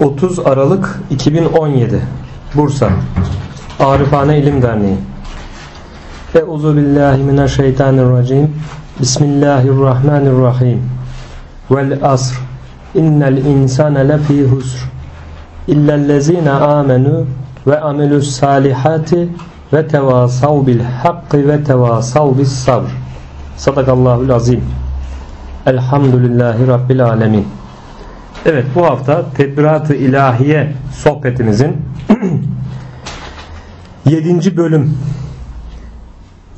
30 Aralık 2017 Bursa. Arifane İlim Derneği. Euzu billahi mineşşeytanirracim. Bismillahirrahmanirrahim. Vel asr. İnnel insane lefî husr. İllellezine amenu ve amelus salihati ve tevasav bil hakkı ve tevasav bis sabr. Sadakallahul azim Elhamdülillahi Rabbil alemin Evet bu hafta Tedbirat-ı İlahiye sohbetimizin 7. bölüm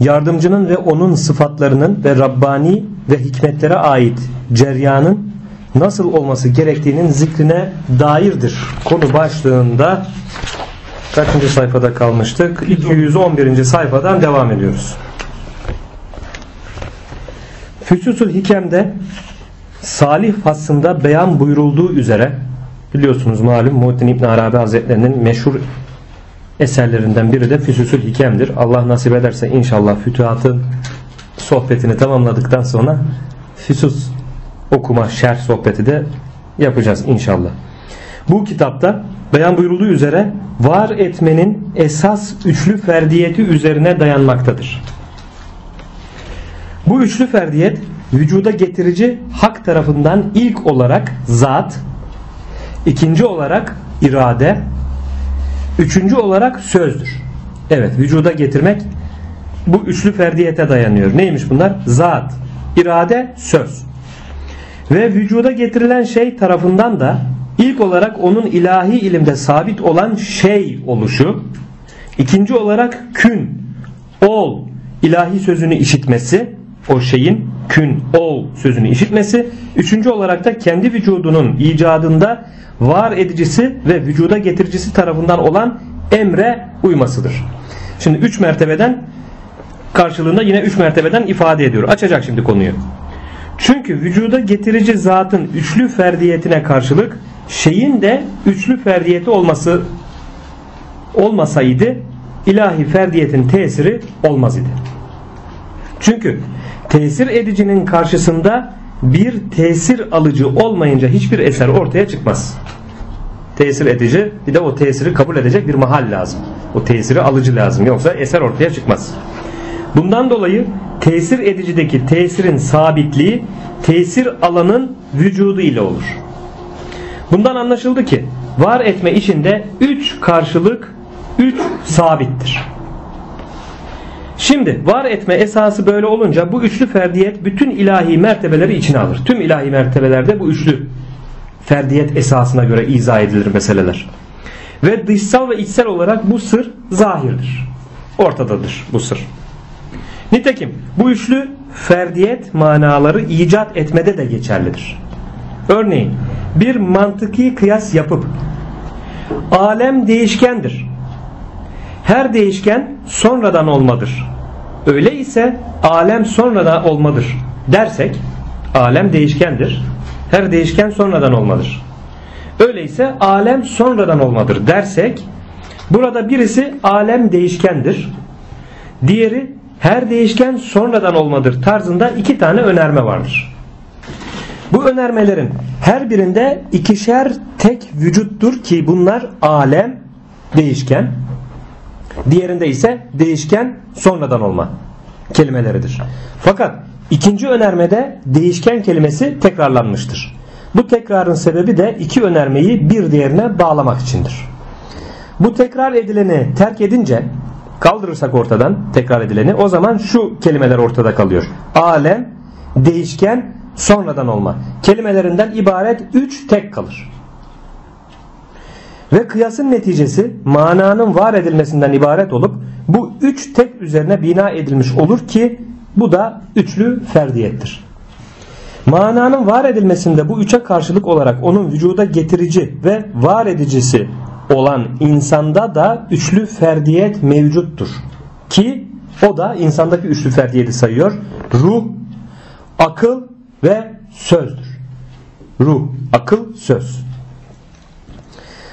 yardımcının ve onun sıfatlarının ve Rabbani ve hikmetlere ait ceryanın nasıl olması gerektiğinin zikrine dairdir. Konu başlığında kaçıncı sayfada kalmıştık? 211. sayfadan devam ediyoruz. Füsusul Hikem'de Salih faslında beyan buyurulduğu üzere biliyorsunuz malum Muhittin İbn Arabi Hazretlerinin meşhur eserlerinden biri de Füsusül Hikem'dir. Allah nasip ederse inşallah fütuhatın sohbetini tamamladıktan sonra füsus okuma şerh sohbeti de yapacağız inşallah. Bu kitapta beyan buyurulduğu üzere var etmenin esas üçlü ferdiyeti üzerine dayanmaktadır. Bu üçlü ferdiyet vücuda getirici hak tarafından ilk olarak zat, ikinci olarak irade, üçüncü olarak sözdür. Evet vücuda getirmek bu üçlü ferdiyete dayanıyor. Neymiş bunlar? Zat, irade, söz. Ve vücuda getirilen şey tarafından da ilk olarak onun ilahi ilimde sabit olan şey oluşu, ikinci olarak kün, ol, ilahi sözünü işitmesi, o şeyin kün, ol sözünü işitmesi. Üçüncü olarak da kendi vücudunun icadında var edicisi ve vücuda getiricisi tarafından olan emre uymasıdır. Şimdi üç mertebeden karşılığında yine üç mertebeden ifade ediyor. Açacak şimdi konuyu. Çünkü vücuda getirici zatın üçlü ferdiyetine karşılık şeyin de üçlü ferdiyeti olması olmasaydı ilahi ferdiyetin tesiri olmaz idi. Çünkü tesir edicinin karşısında bir tesir alıcı olmayınca hiçbir eser ortaya çıkmaz. Tesir edici bir de o tesiri kabul edecek bir mahal lazım. O tesiri alıcı lazım. Yoksa eser ortaya çıkmaz. Bundan dolayı tesir edicideki tesirin sabitliği tesir alanın vücudu ile olur. Bundan anlaşıldı ki var etme içinde üç karşılık üç sabittir. Şimdi var etme esası böyle olunca bu üçlü ferdiyet bütün ilahi mertebeleri içine alır. Tüm ilahi mertebelerde bu üçlü ferdiyet esasına göre izah edilir meseleler. Ve dışsal ve içsel olarak bu sır zahirdir. Ortadadır bu sır. Nitekim bu üçlü ferdiyet manaları icat etmede de geçerlidir. Örneğin bir mantıki kıyas yapıp alem değişkendir her değişken sonradan olmadır. Öyle ise alem sonradan olmadır dersek alem değişkendir. Her değişken sonradan olmadır. Öyleyse alem sonradan olmadır dersek burada birisi alem değişkendir. Diğeri her değişken sonradan olmadır tarzında iki tane önerme vardır. Bu önermelerin her birinde ikişer tek vücuttur ki bunlar alem değişken Diğerinde ise değişken sonradan olma kelimeleridir. Fakat ikinci önermede değişken kelimesi tekrarlanmıştır. Bu tekrarın sebebi de iki önermeyi bir diğerine bağlamak içindir. Bu tekrar edileni terk edince kaldırırsak ortadan tekrar edileni o zaman şu kelimeler ortada kalıyor. Alem, değişken, sonradan olma kelimelerinden ibaret üç tek kalır. Ve kıyasın neticesi mananın var edilmesinden ibaret olup bu üç tek üzerine bina edilmiş olur ki bu da üçlü ferdiyettir. Mananın var edilmesinde bu üçe karşılık olarak onun vücuda getirici ve var edicisi olan insanda da üçlü ferdiyet mevcuttur. Ki o da insandaki üçlü ferdiyeti sayıyor. Ruh, akıl ve sözdür. Ruh, akıl, söz.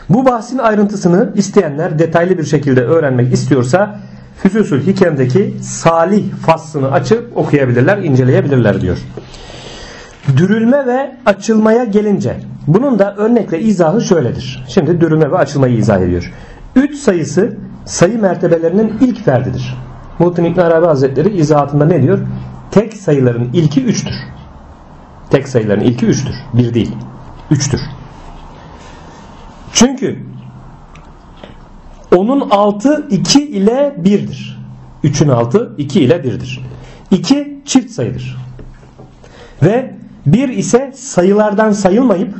Bu bahsin ayrıntısını isteyenler detaylı bir şekilde öğrenmek istiyorsa Füsusul Hikem'deki Salih faslını açıp okuyabilirler, inceleyebilirler diyor. Dürülme ve açılmaya gelince Bunun da örnekle izahı şöyledir. Şimdi dürüme ve açılmayı izah ediyor. 3 sayısı sayı mertebelerinin ilk ferdidir. Muhittin İbn Arabi Hazretleri izahatında ne diyor? Tek sayıların ilki 3'tür. Tek sayıların ilki 3'tür. 1 değil. 3'tür. Çünkü onun altı 2 ile 1'dir. 3'ün altı 2 ile 1'dir. 2 çift sayıdır. Ve 1 ise sayılardan sayılmayıp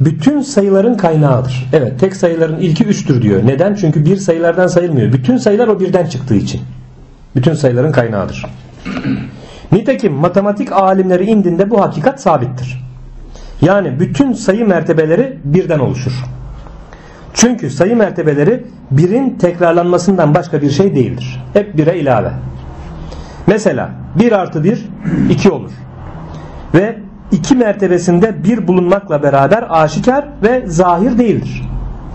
bütün sayıların kaynağıdır. Evet tek sayıların ilki 3'tür diyor. Neden? Çünkü bir sayılardan sayılmıyor. Bütün sayılar o birden çıktığı için. Bütün sayıların kaynağıdır. Nitekim matematik alimleri indinde bu hakikat sabittir. Yani bütün sayı mertebeleri birden oluşur. Çünkü sayı mertebeleri birin tekrarlanmasından başka bir şey değildir. Hep bire ilave. Mesela 1 artı 1 2 olur. Ve iki mertebesinde bir bulunmakla beraber aşikar ve zahir değildir.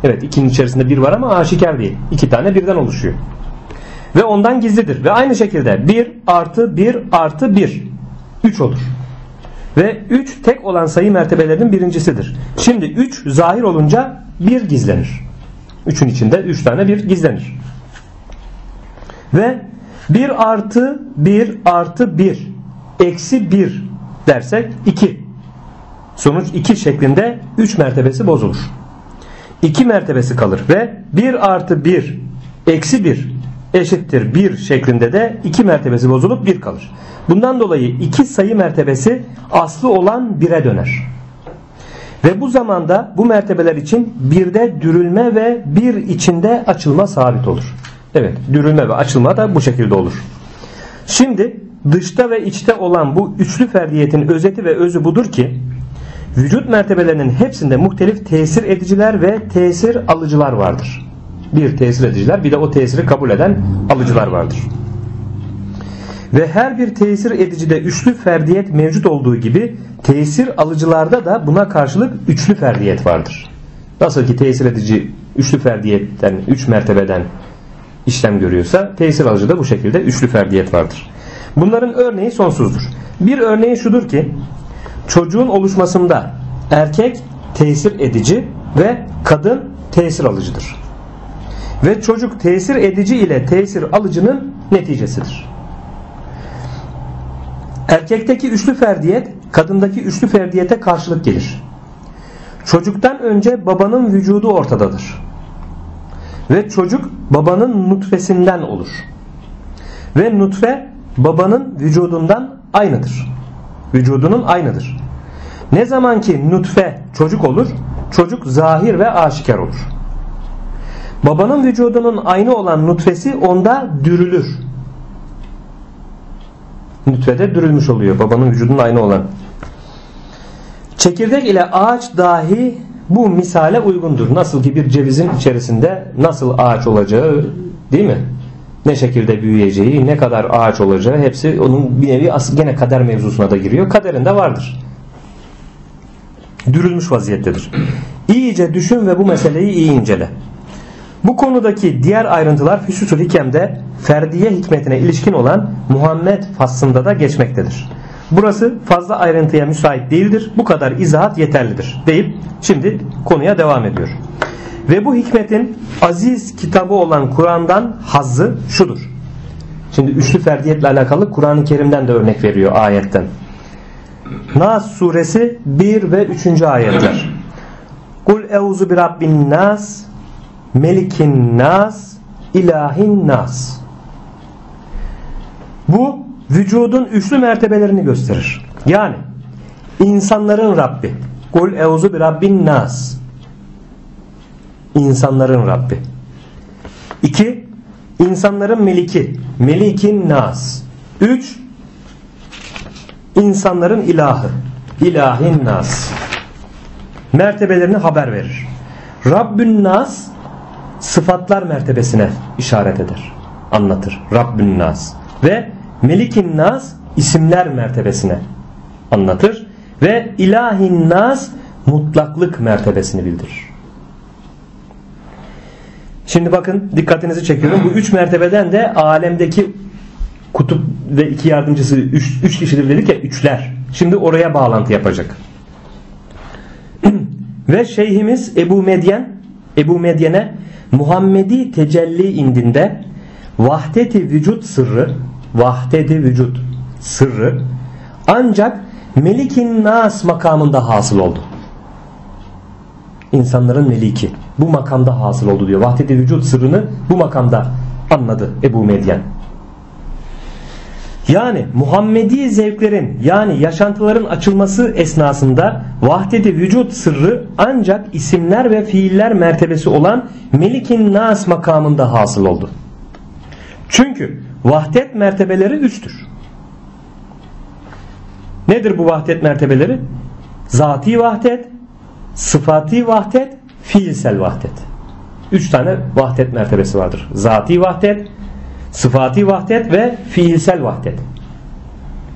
Evet ikinin içerisinde bir var ama aşikar değil. İki tane birden oluşuyor. Ve ondan gizlidir. Ve aynı şekilde 1 artı 1 artı 1 3 olur. Ve 3 tek olan sayı mertebelerinin birincisidir. Şimdi 3 zahir olunca 1 gizlenir. 3'ün içinde 3 tane 1 gizlenir. Ve 1 artı 1 artı 1 eksi 1 dersek 2. Sonuç 2 şeklinde 3 mertebesi bozulur. 2 mertebesi kalır ve 1 artı 1 eksi 1 eşittir 1 şeklinde de 2 mertebesi bozulup 1 kalır. Bundan dolayı 2 sayı mertebesi aslı olan 1'e döner. Ve bu zamanda bu mertebeler için birde dürülme ve bir içinde açılma sabit olur. Evet dürülme ve açılma da bu şekilde olur. Şimdi dışta ve içte olan bu üçlü ferdiyetin özeti ve özü budur ki vücut mertebelerinin hepsinde muhtelif tesir ediciler ve tesir alıcılar vardır. Bir tesir ediciler bir de o tesiri kabul eden alıcılar vardır. Ve her bir tesir edicide üçlü ferdiyet mevcut olduğu gibi tesir alıcılarda da buna karşılık üçlü ferdiyet vardır. Nasıl ki tesir edici üçlü ferdiyetten, üç mertebeden işlem görüyorsa tesir alıcı da bu şekilde üçlü ferdiyet vardır. Bunların örneği sonsuzdur. Bir örneği şudur ki çocuğun oluşmasında erkek tesir edici ve kadın tesir alıcıdır. Ve çocuk tesir edici ile tesir alıcının neticesidir. Erkekteki üçlü ferdiyet kadındaki üçlü ferdiyete karşılık gelir. Çocuktan önce babanın vücudu ortadadır. Ve çocuk babanın nutfesinden olur. Ve nutfe babanın vücudundan aynıdır. Vücudunun aynıdır. Ne zaman ki nutfe çocuk olur, çocuk zahir ve aşikar olur. Babanın vücudunun aynı olan nutfesi onda dürülür. Nutfede dürülmüş oluyor babanın vücudunun aynı olan. Çekirdek ile ağaç dahi bu misale uygundur. Nasıl ki bir cevizin içerisinde nasıl ağaç olacağı değil mi? Ne şekilde büyüyeceği, ne kadar ağaç olacağı hepsi onun bir nevi gene kader mevzusuna da giriyor. Kaderinde vardır. Dürülmüş vaziyettedir. İyice düşün ve bu meseleyi iyi incele. Bu konudaki diğer ayrıntılar Füsusul Hikem'de ferdiye hikmetine ilişkin olan Muhammed faslında da geçmektedir. Burası fazla ayrıntıya müsait değildir. Bu kadar izahat yeterlidir deyip şimdi konuya devam ediyor. Ve bu hikmetin aziz kitabı olan Kur'an'dan hazzı şudur. Şimdi üçlü ferdiyetle alakalı Kur'an-ı Kerim'den de örnek veriyor ayetten. Nas suresi 1 ve 3. ayetler. Kul euzu bi rabbin nas melikin nas ilahin nas. Bu vücudun üçlü mertebelerini gösterir. Yani insanların Rabbi. Kul euzu bi rabbin nas. İnsanların Rabbi. İki, insanların meliki. Melikin nas. Üç, insanların ilahı. İlahin nas. Mertebelerini haber verir. Rabbün nas sıfatlar mertebesine işaret eder. Anlatır. Rabbün nas. Ve Melikin nas isimler mertebesine anlatır. Ve ilahin nas mutlaklık mertebesini bildirir. Şimdi bakın dikkatinizi çekiyorum. Bu üç mertebeden de alemdeki kutup ve iki yardımcısı üç, üç kişidir dedik ya üçler. Şimdi oraya bağlantı yapacak. Ve şeyhimiz Ebu Medyen Ebu Medyen'e Muhammedi tecelli indinde vahdeti vücut sırrı vahdeti vücut sırrı ancak Melikin Nas makamında hasıl oldu. İnsanların meliki. Bu makamda hasıl oldu diyor. Vahdeti vücut sırrını bu makamda anladı Ebu Medyen. Yani Muhammedi zevklerin yani yaşantıların açılması esnasında vahdeti vücut sırrı ancak isimler ve fiiller mertebesi olan Melikin Nas makamında hasıl oldu. Çünkü vahdet mertebeleri üçtür. Nedir bu vahdet mertebeleri? Zati vahdet, sıfati vahdet, fiilsel vahdet. Üç tane vahdet mertebesi vardır. Zati vahdet, sıfati vahdet ve fiilsel vahdet.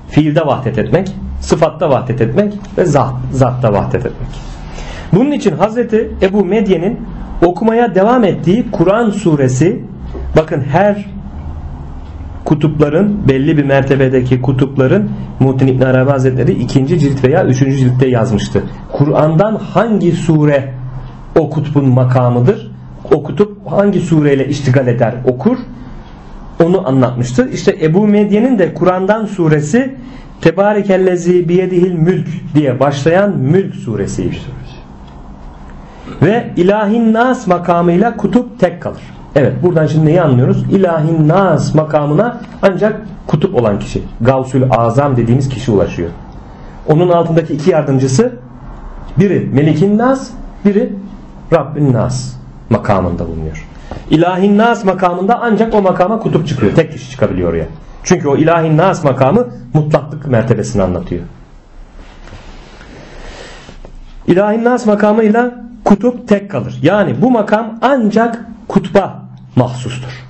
Fiilde vahdet etmek, sıfatta vahdet etmek ve zat, zatta vahdet etmek. Bunun için Hazreti Ebu Medye'nin okumaya devam ettiği Kur'an suresi bakın her kutupların belli bir mertebedeki kutupların Muhittin İbn Arabi Hazretleri ikinci cilt veya üçüncü ciltte yazmıştı. Kur'an'dan hangi sure o kutbun makamıdır? O kutup hangi sureyle iştigal eder okur? Onu anlatmıştı. İşte Ebu Medye'nin de Kur'an'dan suresi Tebarekellezi biyedihil mülk diye başlayan mülk suresiydi. Ve ilahin nas makamıyla kutup tek kalır. Evet buradan şimdi neyi anlıyoruz? İlahin nas makamına ancak kutup olan kişi. Gavsül azam dediğimiz kişi ulaşıyor. Onun altındaki iki yardımcısı biri Melikin nas biri Rabbin nas makamında bulunuyor. İlahin nas makamında ancak o makama kutup çıkıyor. Tek kişi çıkabiliyor oraya. Çünkü o ilahin nas makamı mutlaklık mertebesini anlatıyor. İlahin nas makamıyla kutup tek kalır. Yani bu makam ancak kutba mahsustur.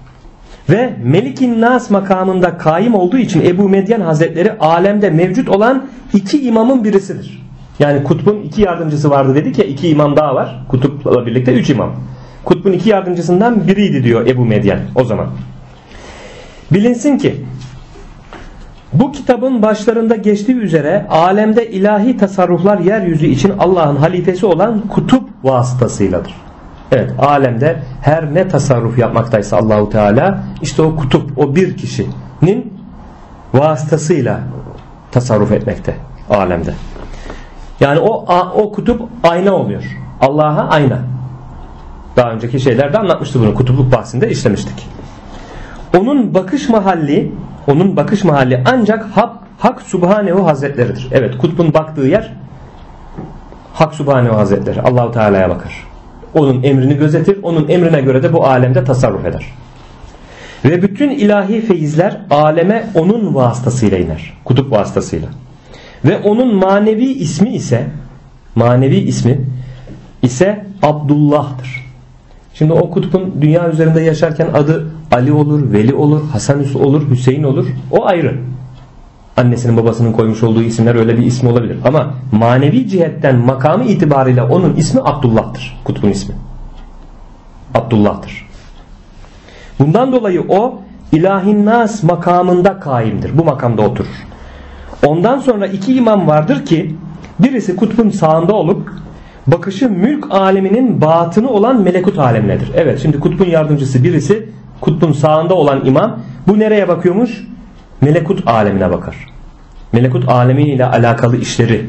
Ve Melikin Nas makamında kaim olduğu için Ebu Medyen Hazretleri alemde mevcut olan iki imamın birisidir. Yani kutbun iki yardımcısı vardı dedik ya iki imam daha var. Kutupla birlikte üç imam. Kutbun iki yardımcısından biriydi diyor Ebu Medyen o zaman. Bilinsin ki bu kitabın başlarında geçtiği üzere alemde ilahi tasarruflar yeryüzü için Allah'ın halifesi olan kutup vasıtasıyladır. Evet alemde her ne tasarruf yapmaktaysa Allahu Teala işte o kutup o bir kişinin vasıtasıyla tasarruf etmekte alemde. Yani o o kutup ayna oluyor. Allah'a ayna. Daha önceki şeylerde anlatmıştı bunu. Kutupluk bahsinde işlemiştik. Onun bakış mahalli onun bakış mahalli ancak Hak, Hak Subhanehu Hazretleridir. Evet kutbun baktığı yer Hak Subhanehu Hazretleri. Allahu Teala'ya bakar. Onun emrini gözetir. Onun emrine göre de bu alemde tasarruf eder. Ve bütün ilahi feyizler aleme onun vasıtasıyla iner. Kutup vasıtasıyla. Ve onun manevi ismi ise manevi ismi ise Abdullah'tır. Şimdi o kutbun dünya üzerinde yaşarken adı Ali olur, Veli olur, Hasan olur, Hüseyin olur. O ayrı. Annesinin babasının koymuş olduğu isimler öyle bir ismi olabilir. Ama manevi cihetten makamı itibariyle onun ismi Abdullah'tır. Kutbun ismi. Abdullah'tır. Bundan dolayı o ilahin nas makamında kaimdir. Bu makamda oturur. Ondan sonra iki imam vardır ki birisi kutbun sağında olup bakışı mülk aleminin batını olan melekut alemnedir. Evet şimdi kutbun yardımcısı birisi kutbun sağında olan imam bu nereye bakıyormuş? Melekut alemine bakar. Melekut alemiyle alakalı işleri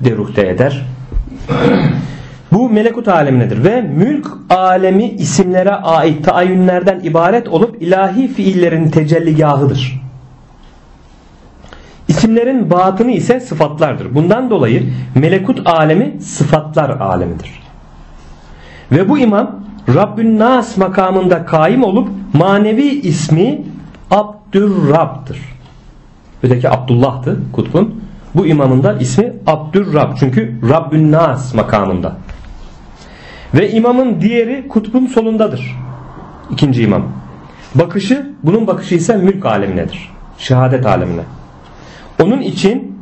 deruhte eder. Bu melekut alemindedir ve mülk alemi isimlere ait taayyünlerden ibaret olup ilahi fiillerin tecelligahıdır. İsimlerin batını ise sıfatlardır. Bundan dolayı melekut alemi sıfatlar alemidir. Ve bu imam Rabbün Nas makamında kaim olup manevi ismi Abdurrab'dır. Öteki Abdullah'tı kutbun. Bu imamın da ismi Abdurrab. Çünkü Rabbün Nas makamında. Ve imamın diğeri kutbun solundadır. İkinci imam. Bakışı, bunun bakışı ise mülk aleminedir. Şehadet alemine. Onun için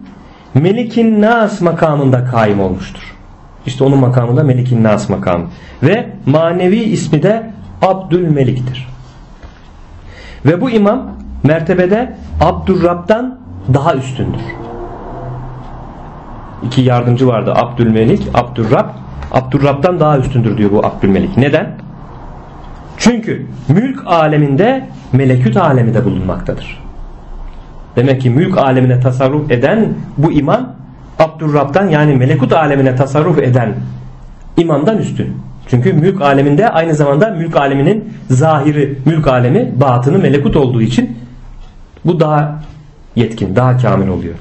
Melikin Nas makamında kaim olmuştur. İşte onun makamında Melikin Nas makamı. Ve manevi ismi de Abdülmelik'tir. Ve bu imam mertebede Abdurrab'dan daha üstündür. iki yardımcı vardı Abdülmelik, Abdurrab. Abdurrab'dan daha üstündür diyor bu Abdülmelik. Neden? Çünkü mülk aleminde meleküt alemi de bulunmaktadır. Demek ki mülk alemine tasarruf eden bu iman Abdurrab'dan yani melekut alemine tasarruf eden imandan üstün. Çünkü mülk aleminde aynı zamanda mülk aleminin zahiri mülk alemi batını melekut olduğu için bu daha yetkin, daha kamil oluyor.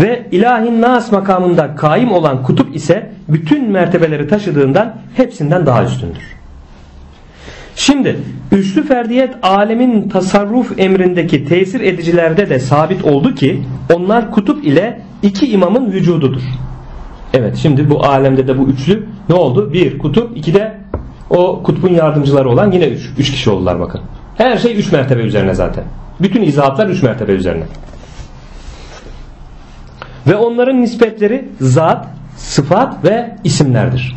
Ve ilahin nas makamında kaim olan kutup ise bütün mertebeleri taşıdığından hepsinden daha üstündür. Şimdi üçlü ferdiyet alemin tasarruf emrindeki tesir edicilerde de sabit oldu ki onlar kutup ile iki imamın vücududur. Evet şimdi bu alemde de bu üçlü ne oldu? Bir kutup, iki de o kutbun yardımcıları olan yine üç. Üç kişi oldular bakın. Her şey üç mertebe üzerine zaten. Bütün izahatlar üç mertebe üzerine. Ve onların nispetleri zat, sıfat ve isimlerdir.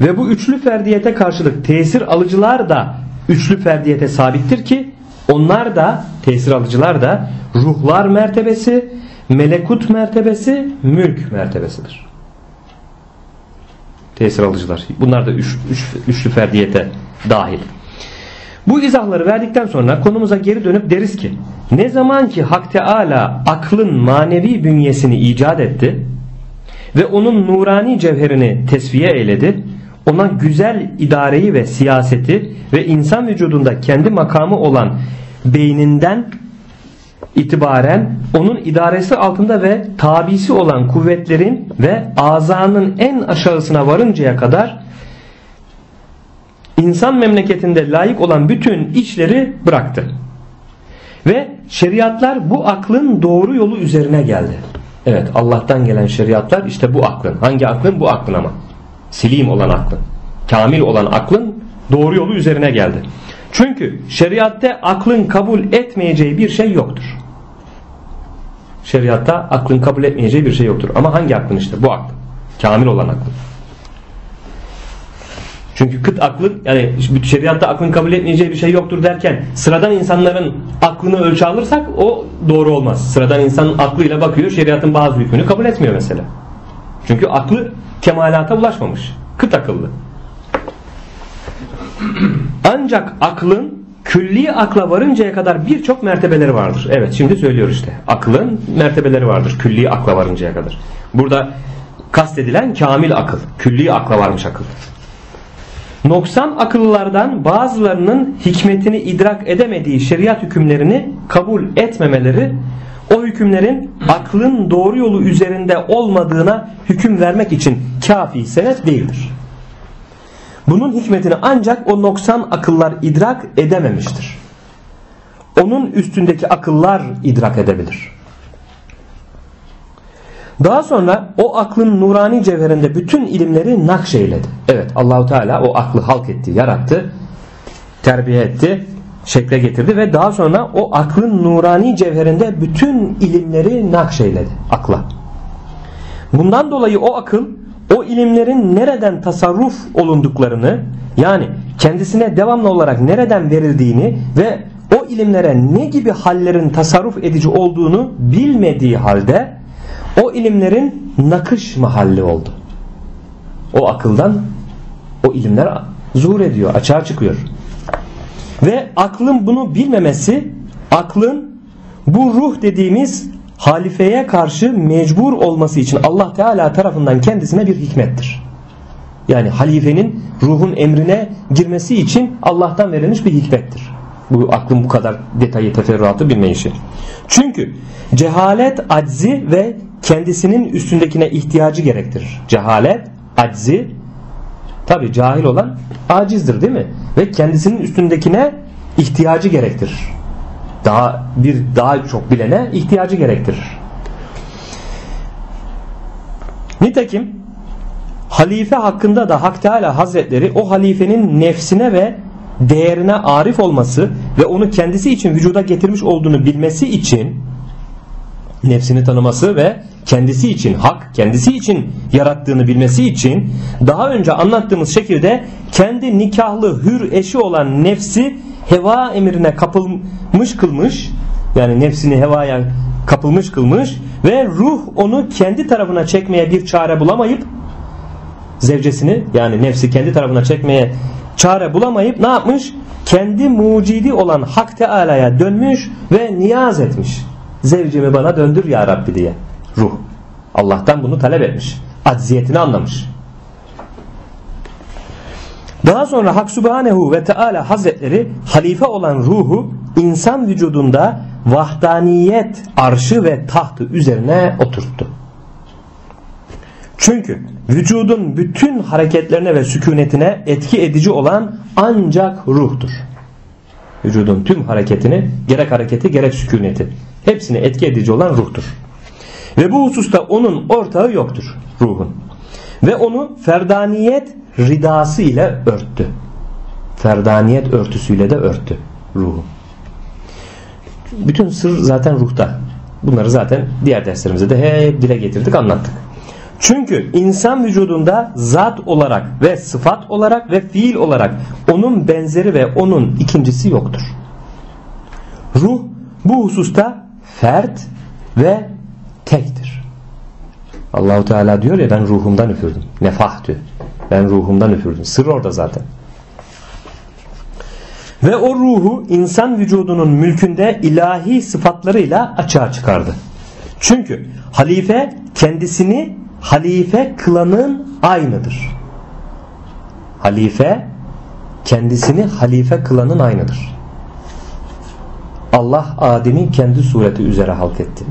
Ve bu üçlü ferdiyete karşılık tesir alıcılar da üçlü ferdiyete sabittir ki onlar da tesir alıcılar da ruhlar mertebesi, melekut mertebesi, mülk mertebesidir. Tesir alıcılar. Bunlar da üç, üç, üçlü ferdiyete dahil. Bu izahları verdikten sonra konumuza geri dönüp deriz ki ne zaman ki Hak Teala aklın manevi bünyesini icat etti ve onun nurani cevherini tesviye eyledi ona güzel idareyi ve siyaseti ve insan vücudunda kendi makamı olan beyninden itibaren onun idaresi altında ve tabisi olan kuvvetlerin ve azanın en aşağısına varıncaya kadar insan memleketinde layık olan bütün işleri bıraktı. Ve şeriatlar bu aklın doğru yolu üzerine geldi. Evet Allah'tan gelen şeriatlar işte bu aklın. Hangi aklın? Bu aklın ama. Silim olan aklın. Kamil olan aklın doğru yolu üzerine geldi. Çünkü şeriatte aklın kabul etmeyeceği bir şey yoktur. Şeriatta aklın kabul etmeyeceği bir şey yoktur. Ama hangi aklın işte? Bu aklın. Kamil olan aklın. Çünkü kıt aklın yani şeriatta aklın kabul etmeyeceği bir şey yoktur derken sıradan insanların aklını ölçü alırsak o doğru olmaz. Sıradan insanın aklıyla bakıyor şeriatın bazı hükmünü kabul etmiyor mesela. Çünkü aklı kemalata ulaşmamış. Kıt akıllı. Ancak aklın külli akla varıncaya kadar birçok mertebeleri vardır. Evet şimdi söylüyor işte. Aklın mertebeleri vardır külli akla varıncaya kadar. Burada kastedilen kamil akıl. Külli akla varmış akıl. Noksan akıllılardan bazılarının hikmetini idrak edemediği şeriat hükümlerini kabul etmemeleri o hükümlerin aklın doğru yolu üzerinde olmadığına hüküm vermek için kafi senet değildir. Bunun hikmetini ancak o noksan akıllar idrak edememiştir. Onun üstündeki akıllar idrak edebilir. Daha sonra o aklın nurani cevherinde bütün ilimleri nakşeyledi. Evet Allahu Teala o aklı halk etti, yarattı, terbiye etti, şekle getirdi ve daha sonra o aklın nurani cevherinde bütün ilimleri nakşeyledi akla. Bundan dolayı o akıl o ilimlerin nereden tasarruf olunduklarını yani kendisine devamlı olarak nereden verildiğini ve o ilimlere ne gibi hallerin tasarruf edici olduğunu bilmediği halde o ilimlerin nakış mahalli oldu. O akıldan o ilimler zuhur ediyor, açığa çıkıyor. Ve aklın bunu bilmemesi, aklın bu ruh dediğimiz halifeye karşı mecbur olması için Allah Teala tarafından kendisine bir hikmettir. Yani halifenin ruhun emrine girmesi için Allah'tan verilmiş bir hikmettir. Bu aklın bu kadar detayı teferruatı bilmeyişi. Çünkü cehalet aczi ve kendisinin üstündekine ihtiyacı gerektirir. Cehalet, aczi tabi cahil olan acizdir değil mi? Ve kendisinin üstündekine ihtiyacı gerektirir. Daha bir daha çok bilene ihtiyacı gerektirir. Nitekim halife hakkında da Hak Teala Hazretleri o halifenin nefsine ve değerine arif olması ve onu kendisi için vücuda getirmiş olduğunu bilmesi için nefsini tanıması ve kendisi için hak, kendisi için yarattığını bilmesi için daha önce anlattığımız şekilde kendi nikahlı hür eşi olan nefsi heva emrine kapılmış kılmış yani nefsini hevaya kapılmış kılmış ve ruh onu kendi tarafına çekmeye bir çare bulamayıp zevcesini yani nefsi kendi tarafına çekmeye çare bulamayıp ne yapmış? Kendi mucidi olan Hak Teala'ya dönmüş ve niyaz etmiş. Zevcimi bana döndür ya Rabbi diye. Ruh. Allah'tan bunu talep etmiş. Acziyetini anlamış. Daha sonra Hak Subhanehu ve Teala Hazretleri halife olan ruhu insan vücudunda vahdaniyet arşı ve tahtı üzerine oturttu. Çünkü vücudun bütün hareketlerine ve sükunetine etki edici olan ancak ruhtur. Vücudun tüm hareketini gerek hareketi gerek sükuneti hepsini etki edici olan ruhtur. Ve bu hususta onun ortağı yoktur ruhun. Ve onu ferdaniyet ridası ile örttü. Ferdaniyet örtüsüyle de örttü ruhu. Bütün sır zaten ruhta. Bunları zaten diğer derslerimizde de hep dile getirdik anlattık. Çünkü insan vücudunda zat olarak ve sıfat olarak ve fiil olarak onun benzeri ve onun ikincisi yoktur. Ruh bu hususta fert ve tektir. Allahu Teala diyor ya ben ruhumdan üfürdüm. Nefahtü. Ben ruhumdan üfürdüm. Sır orada zaten. Ve o ruhu insan vücudunun mülkünde ilahi sıfatlarıyla açığa çıkardı. Çünkü halife kendisini halife kılanın aynıdır. Halife kendisini halife kılanın aynıdır. Allah Adem'i kendi sureti üzere halk etti.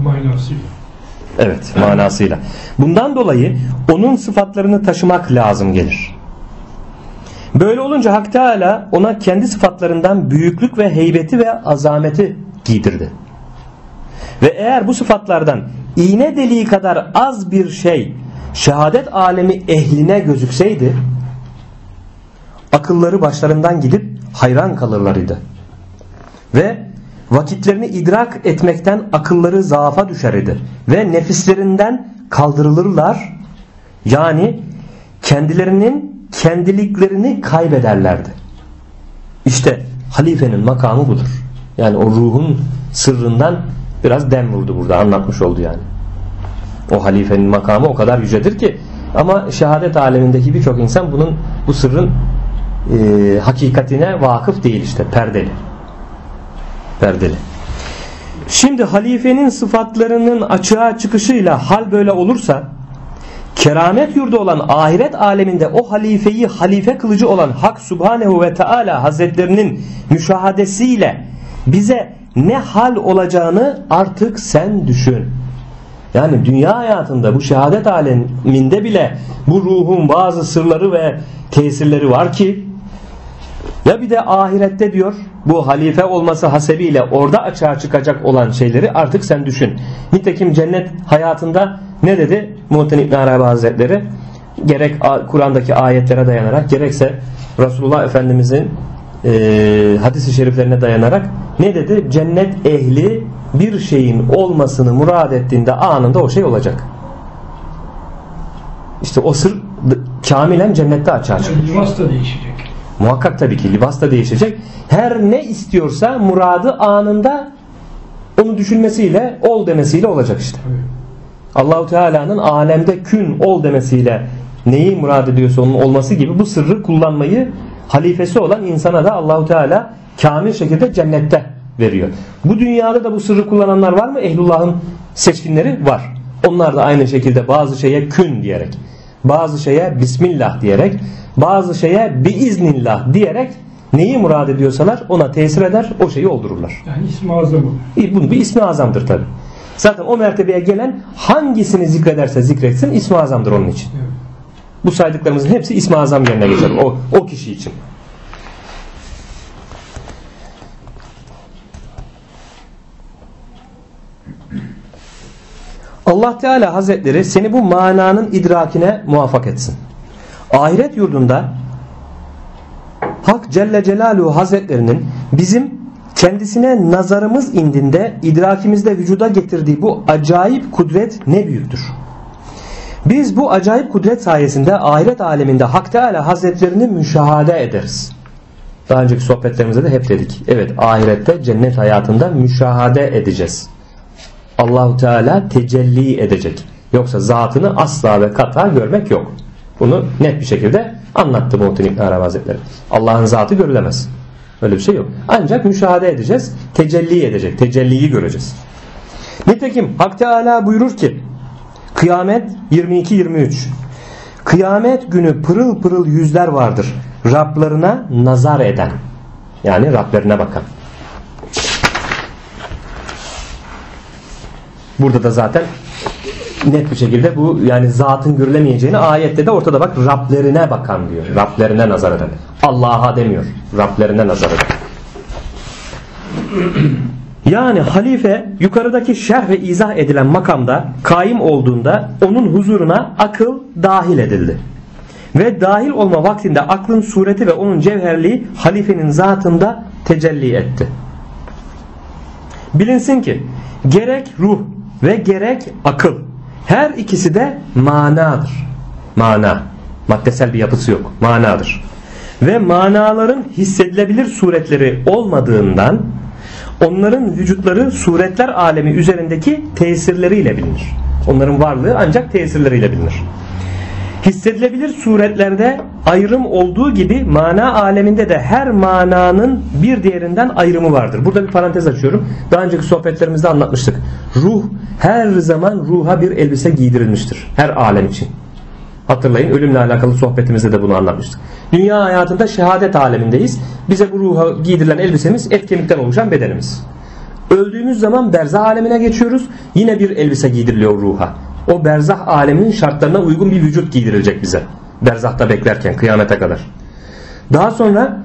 Evet manasıyla. Bundan dolayı onun sıfatlarını taşımak lazım gelir. Böyle olunca Hak Teala ona kendi sıfatlarından büyüklük ve heybeti ve azameti giydirdi. Ve eğer bu sıfatlardan iğne deliği kadar az bir şey şehadet alemi ehline gözükseydi akılları başlarından gidip hayran kalırlarıydı. Ve vakitlerini idrak etmekten akılları zaafa düşer idi. Ve nefislerinden kaldırılırlar. Yani kendilerinin kendiliklerini kaybederlerdi. İşte halifenin makamı budur. Yani o ruhun sırrından biraz dem vurdu burada anlatmış oldu yani. O halifenin makamı o kadar yücedir ki ama şehadet alemindeki birçok insan bunun bu sırrın e, hakikatine vakıf değil işte perdeli. Perdeli. Şimdi halifenin sıfatlarının açığa çıkışıyla hal böyle olursa keramet yurdu olan ahiret aleminde o halifeyi halife kılıcı olan Hak Subhanehu ve Teala Hazretlerinin müşahadesiyle bize ne hal olacağını artık sen düşün. Yani dünya hayatında bu şehadet aleminde bile bu ruhun bazı sırları ve tesirleri var ki ya bir de ahirette diyor bu halife olması hasebiyle orada açığa çıkacak olan şeyleri artık sen düşün. Nitekim cennet hayatında ne dedi Muhittin İbn Arabi Hazretleri? Gerek Kur'an'daki ayetlere dayanarak gerekse Resulullah Efendimizin e, hadis-i şeriflerine dayanarak ne dedi? Cennet ehli bir şeyin olmasını murad ettiğinde anında o şey olacak. İşte o sır kamilen cennette açığa çıkıyor. Libas da değişecek. Muhakkak tabii ki libas da değişecek. Her ne istiyorsa muradı anında onu düşünmesiyle ol demesiyle olacak işte. Allahu Teala'nın alemde kün ol demesiyle neyi murad ediyorsa onun olması gibi bu sırrı kullanmayı halifesi olan insana da Allahu Teala kamil şekilde cennette veriyor. Bu dünyada da bu sırrı kullananlar var mı? Ehlullah'ın seçkinleri var. Onlar da aynı şekilde bazı şeye kün diyerek, bazı şeye Bismillah diyerek, bazı şeye biiznillah diyerek neyi murad ediyorsalar ona tesir eder, o şeyi oldururlar. Yani ismi azam olur. Bunun bir ismi azamdır tabi. Zaten o mertebeye gelen hangisini zikrederse zikretsin ismi azamdır onun için. Evet. Bu saydıklarımızın hepsi ismi azam yerine geçer o, o kişi için. Allah Teala Hazretleri seni bu mananın idrakine muvaffak etsin. Ahiret yurdunda Hak Celle Celaluhu Hazretlerinin bizim kendisine nazarımız indinde idrakimizde vücuda getirdiği bu acayip kudret ne büyüktür. Biz bu acayip kudret sayesinde ahiret aleminde Hak Teala Hazretlerini müşahade ederiz. Daha önceki sohbetlerimizde de hep dedik. Evet ahirette cennet hayatında müşahade edeceğiz. Allahu Teala tecelli edecek. Yoksa zatını asla ve kata görmek yok. Bunu net bir şekilde anlattı Muhittin İbn Arabi Hazretleri. Allah'ın zatı görülemez. Öyle bir şey yok. Ancak müşahede edeceğiz. Tecelli edecek. Tecelliyi göreceğiz. Nitekim Hak Teala buyurur ki Kıyamet 22-23 Kıyamet günü pırıl pırıl yüzler vardır. Rablarına nazar eden. Yani Rablerine bakan. Burada da zaten net bir şekilde bu yani zatın görülemeyeceğini ayette de ortada bak Rablerine bakan diyor. Rablerine nazar eden. Allah'a demiyor. Rablerine nazar eden. Yani halife yukarıdaki şerh ve izah edilen makamda kaim olduğunda onun huzuruna akıl dahil edildi. Ve dahil olma vaktinde aklın sureti ve onun cevherliği halifenin zatında tecelli etti. Bilinsin ki gerek ruh ve gerek akıl her ikisi de manadır. Mana. Maddesel bir yapısı yok. Manadır. Ve manaların hissedilebilir suretleri olmadığından onların vücutları suretler alemi üzerindeki tesirleriyle bilinir. Onların varlığı ancak tesirleriyle bilinir. Hissedilebilir suretlerde ayrım olduğu gibi mana aleminde de her mananın bir diğerinden ayrımı vardır. Burada bir parantez açıyorum. Daha önceki sohbetlerimizde anlatmıştık. Ruh her zaman ruha bir elbise giydirilmiştir. Her alem için. Hatırlayın ölümle alakalı sohbetimizde de bunu anlatmıştık. Dünya hayatında şehadet alemindeyiz. Bize bu ruha giydirilen elbisemiz et kemikten oluşan bedenimiz. Öldüğümüz zaman berzah alemine geçiyoruz. Yine bir elbise giydiriliyor ruha. O berzah aleminin şartlarına uygun bir vücut giydirilecek bize. Berzahta beklerken kıyamete kadar. Daha sonra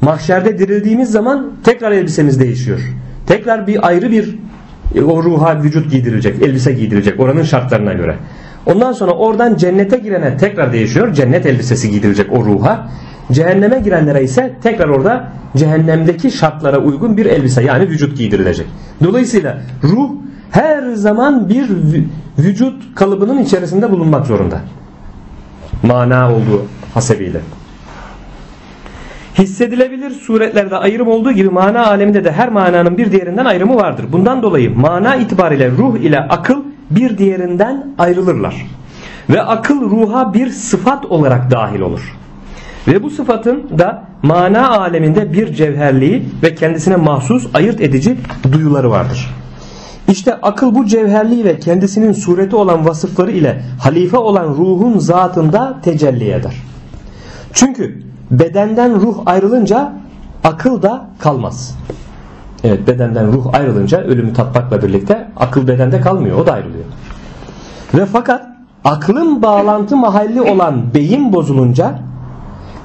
mahşerde dirildiğimiz zaman tekrar elbisemiz değişiyor. Tekrar bir ayrı bir e, o ruha vücut giydirilecek, elbise giydirilecek oranın şartlarına göre. Ondan sonra oradan cennete girene tekrar değişiyor. Cennet elbisesi giydirilecek o ruha. Cehenneme girenlere ise tekrar orada cehennemdeki şartlara uygun bir elbise yani vücut giydirilecek. Dolayısıyla ruh her zaman bir vücut kalıbının içerisinde bulunmak zorunda. Mana olduğu hasebiyle. Hissedilebilir suretlerde ayrım olduğu gibi mana aleminde de her mananın bir diğerinden ayrımı vardır. Bundan dolayı mana itibariyle ruh ile akıl bir diğerinden ayrılırlar. Ve akıl ruha bir sıfat olarak dahil olur. Ve bu sıfatın da mana aleminde bir cevherliği ve kendisine mahsus ayırt edici duyuları vardır. İşte akıl bu cevherliği ve kendisinin sureti olan vasıfları ile halife olan ruhun zatında tecelli eder. Çünkü bedenden ruh ayrılınca akıl da kalmaz. Evet bedenden ruh ayrılınca ölümü tatmakla birlikte akıl bedende kalmıyor o da ayrılıyor. Ve fakat aklın bağlantı mahalli olan beyin bozulunca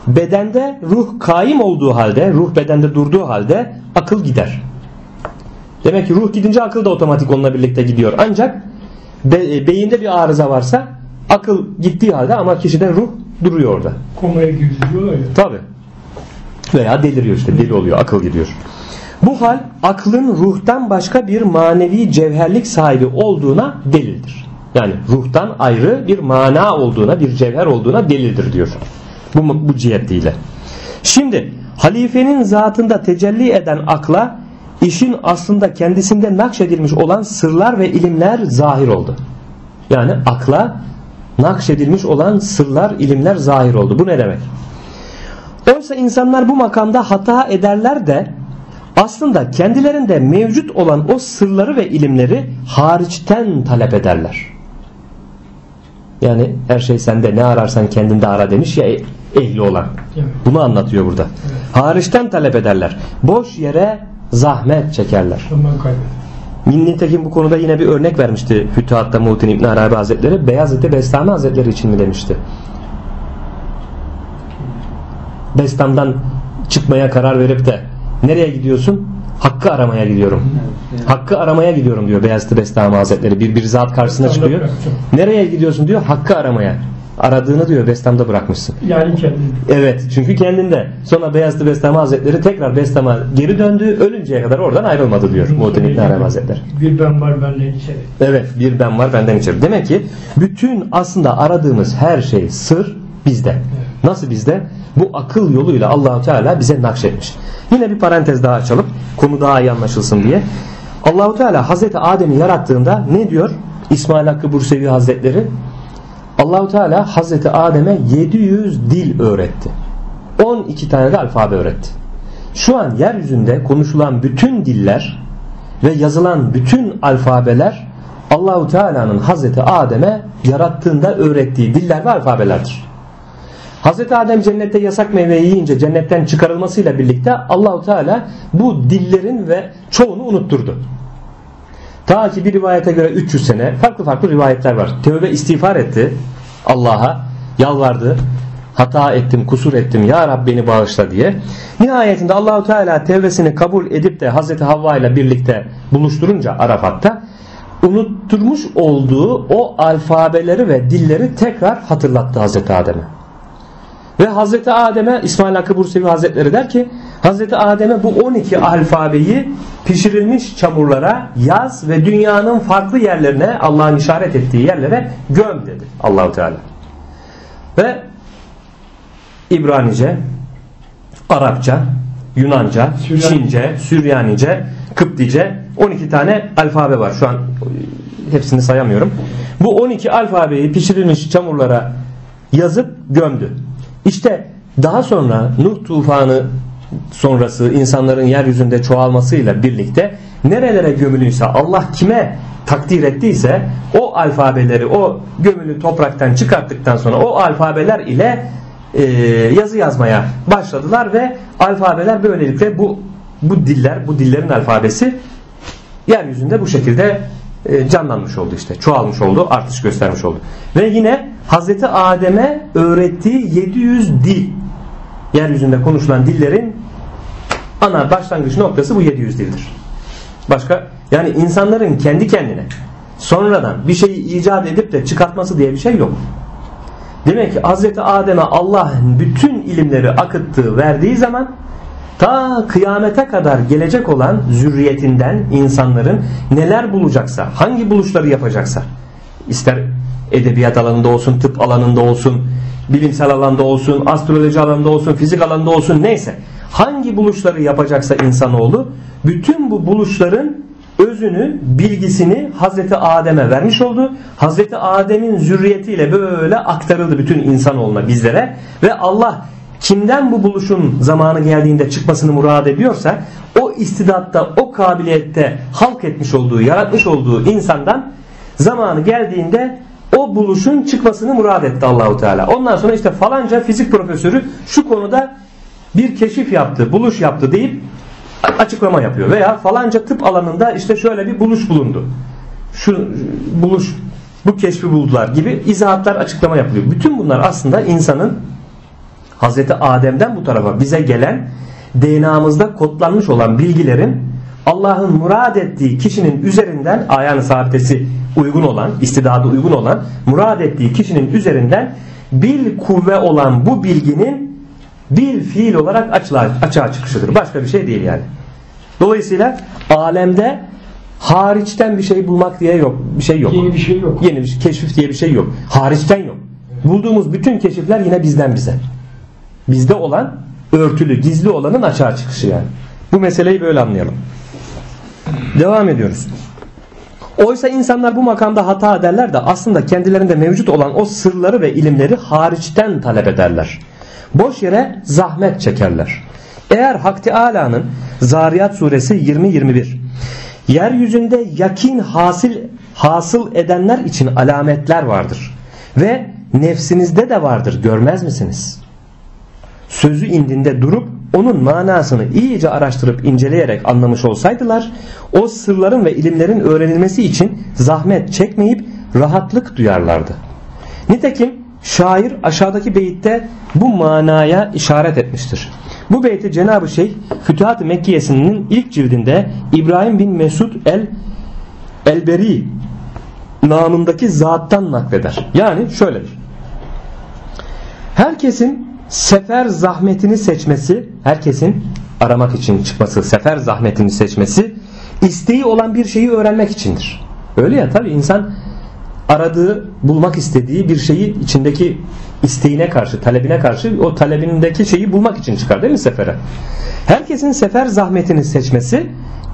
bedende ruh kaim olduğu halde ruh bedende durduğu halde akıl gider. Demek ki ruh gidince akıl da otomatik onunla birlikte gidiyor. Ancak be, beyinde bir arıza varsa akıl gittiği halde ama kişide ruh duruyor orada. Komaya girdiriyorlar ya. Tabi. Veya deliriyor işte deli oluyor akıl gidiyor. Bu hal aklın ruhtan başka bir manevi cevherlik sahibi olduğuna delildir. Yani ruhtan ayrı bir mana olduğuna, bir cevher olduğuna delildir diyor. Bu, bu cihetiyle. Şimdi halifenin zatında tecelli eden akla işin aslında kendisinde nakşedilmiş olan sırlar ve ilimler zahir oldu. Yani akla nakşedilmiş olan sırlar, ilimler zahir oldu. Bu ne demek? Oysa insanlar bu makamda hata ederler de aslında kendilerinde mevcut olan o sırları ve ilimleri hariçten talep ederler. Yani her şey sende ne ararsan kendinde ara demiş ya ehli olan. Bunu anlatıyor burada. Hariçten talep ederler. Boş yere zahmet çekerler. Kaybeder. Nitekim bu konuda yine bir örnek vermişti Fütuhat'ta Muhittin İbn Arabi Hazretleri. Beyazıt Bestami Hazretleri için mi demişti? Bestam'dan çıkmaya karar verip de nereye gidiyorsun? Hakkı aramaya gidiyorum. Hakkı aramaya gidiyorum diyor Beyazıt Bestami Hazretleri. Bir bir zat karşısına çıkıyor. Nereye gidiyorsun diyor? Hakkı aramaya. Aradığını diyor Bestam'da bırakmışsın. Yani kendini. Evet çünkü kendinde. Sonra Beyazıt Bestami Hazretleri tekrar Bestam'a geri döndü. Ölünceye kadar oradan ayrılmadı diyor Muhittin İbn Arabi Hazretleri. Bir ben var benden içeri. Evet bir ben var benden içeri. Demek ki bütün aslında aradığımız her şey sır bizde. Nasıl bizde? Bu akıl yoluyla Allahu Teala bize nakşetmiş. Yine bir parantez daha açalım. Konu daha iyi anlaşılsın diye. Allahu Teala Hazreti Adem'i yarattığında ne diyor? İsmail Hakkı Bursevi Hazretleri Allahu Teala Hazreti Adem'e 700 dil öğretti. 12 tane de alfabe öğretti. Şu an yeryüzünde konuşulan bütün diller ve yazılan bütün alfabeler Allahu Teala'nın Hazreti Adem'e yarattığında öğrettiği diller ve alfabelerdir. Hazreti Adem cennette yasak meyveyi yiyince cennetten çıkarılmasıyla birlikte Allahu Teala bu dillerin ve çoğunu unutturdu. Ta ki bir rivayete göre 300 sene farklı farklı rivayetler var. Tövbe istiğfar etti Allah'a yalvardı. Hata ettim, kusur ettim. Ya Rab beni bağışla diye. Nihayetinde Allahu Teala tevbesini kabul edip de Hazreti Havva ile birlikte buluşturunca Arafat'ta unutturmuş olduğu o alfabeleri ve dilleri tekrar hatırlattı Hazreti Adem'e. Ve Hazreti Adem'e İsmail Hakkı Bursevi Hazretleri der ki Hazreti Adem'e bu 12 alfabeyi pişirilmiş çamurlara yaz ve dünyanın farklı yerlerine Allah'ın işaret ettiği yerlere göm dedi Allahu Teala. Ve İbranice, Arapça, Yunanca, Süryani. Çince, Süryanice, Kıptice 12 tane alfabe var. Şu an hepsini sayamıyorum. Bu 12 alfabeyi pişirilmiş çamurlara yazıp gömdü. İşte daha sonra Nuh tufanı sonrası insanların yeryüzünde çoğalmasıyla birlikte nerelere gömülüyse Allah kime takdir ettiyse o alfabeleri o gömülü topraktan çıkarttıktan sonra o alfabeler ile e, yazı yazmaya başladılar ve alfabeler böylelikle bu bu diller bu dillerin alfabesi yeryüzünde bu şekilde e, canlanmış oldu işte. Çoğalmış oldu artış göstermiş oldu. Ve yine Hazreti Adem'e öğrettiği 700 dil yeryüzünde konuşulan dillerin ana başlangıç noktası bu 700 dildir. Başka yani insanların kendi kendine sonradan bir şeyi icat edip de çıkartması diye bir şey yok. Demek ki Hazreti Adem'e Allah bütün ilimleri akıttığı verdiği zaman ta kıyamete kadar gelecek olan zürriyetinden insanların neler bulacaksa, hangi buluşları yapacaksa, ister edebiyat alanında olsun, tıp alanında olsun, bilimsel alanda olsun, astroloji alanında olsun, fizik alanında olsun neyse, hangi buluşları yapacaksa insanoğlu, bütün bu buluşların özünü, bilgisini Hazreti Adem'e vermiş oldu. Hazreti Adem'in zürriyetiyle böyle aktarıldı bütün insanoğluna bizlere ve Allah kimden bu buluşun zamanı geldiğinde çıkmasını murad ediyorsa o istidatta, o kabiliyette halk etmiş olduğu, yaratmış olduğu insandan zamanı geldiğinde o buluşun çıkmasını murad etti Allahu Teala. Ondan sonra işte falanca fizik profesörü şu konuda bir keşif yaptı, buluş yaptı deyip açıklama yapıyor. Veya falanca tıp alanında işte şöyle bir buluş bulundu. Şu buluş, bu keşfi buldular gibi izahatlar açıklama yapılıyor. Bütün bunlar aslında insanın Hazreti Adem'den bu tarafa bize gelen DNA'mızda kodlanmış olan bilgilerin Allah'ın murad ettiği kişinin üzerinden ayağını sabitesi uygun olan, istidadı uygun olan, murad ettiği kişinin üzerinden bil kuvve olan bu bilginin bil fiil olarak açığa, açığa çıkışıdır. Başka bir şey değil yani. Dolayısıyla alemde hariçten bir şey bulmak diye yok. Bir şey yok. Yeni bir şey yok. Yeni bir şey, keşif diye bir şey yok. Hariçten yok. Bulduğumuz bütün keşifler yine bizden bize. Bizde olan örtülü, gizli olanın açığa çıkışı yani. Bu meseleyi böyle anlayalım. Devam ediyoruz. Oysa insanlar bu makamda hata ederler de aslında kendilerinde mevcut olan o sırları ve ilimleri hariçten talep ederler. Boş yere zahmet çekerler. Eğer Hak Teala'nın Zariyat suresi 20-21 yeryüzünde yakin hasil, hasıl edenler için alametler vardır ve nefsinizde de vardır görmez misiniz? Sözü indinde durup onun manasını iyice araştırıp inceleyerek anlamış olsaydılar o sırların ve ilimlerin öğrenilmesi için zahmet çekmeyip rahatlık duyarlardı. Nitekim şair aşağıdaki beyitte bu manaya işaret etmiştir. Bu beyti Cenab-ı Şeyh Fütuhat-ı Mekkiyesi'nin ilk cildinde İbrahim bin Mesud el Elberi namındaki zattan nakleder. Yani şöyledir. Herkesin sefer zahmetini seçmesi, herkesin aramak için çıkması, sefer zahmetini seçmesi isteği olan bir şeyi öğrenmek içindir. Öyle ya tabi insan aradığı, bulmak istediği bir şeyi içindeki isteğine karşı, talebine karşı o talebindeki şeyi bulmak için çıkar değil mi sefere? Herkesin sefer zahmetini seçmesi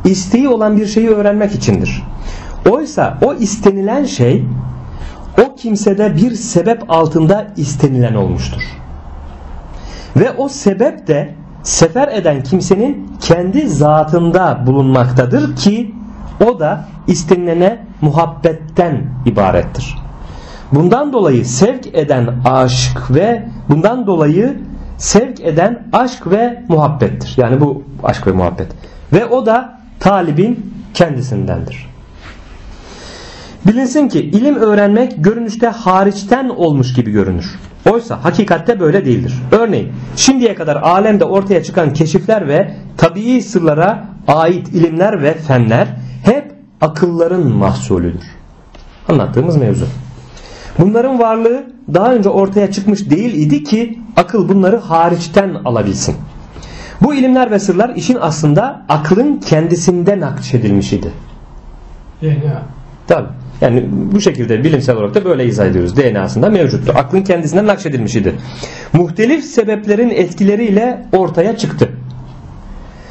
isteği olan bir şeyi öğrenmek içindir. Oysa o istenilen şey o kimsede bir sebep altında istenilen olmuştur. Ve o sebep de sefer eden kimsenin kendi zatında bulunmaktadır ki o da istenilene muhabbetten ibarettir. Bundan dolayı sevk eden aşk ve bundan dolayı sevk eden aşk ve muhabbettir. Yani bu aşk ve muhabbet. Ve o da talibin kendisindendir. Bilinsin ki ilim öğrenmek görünüşte hariçten olmuş gibi görünür. Oysa hakikatte böyle değildir. Örneğin şimdiye kadar alemde ortaya çıkan keşifler ve tabii sırlara ait ilimler ve fenler akılların mahsulüdür. Anlattığımız mevzu. Bunların varlığı daha önce ortaya çıkmış değil idi ki akıl bunları hariçten alabilsin. Bu ilimler ve sırlar işin aslında aklın kendisinde nakşedilmiş idi. DNA. Tabi. Yani bu şekilde bilimsel olarak da böyle izah ediyoruz. DNA'sında mevcuttu. Aklın kendisinden nakşedilmiş idi. Muhtelif sebeplerin etkileriyle ortaya çıktı.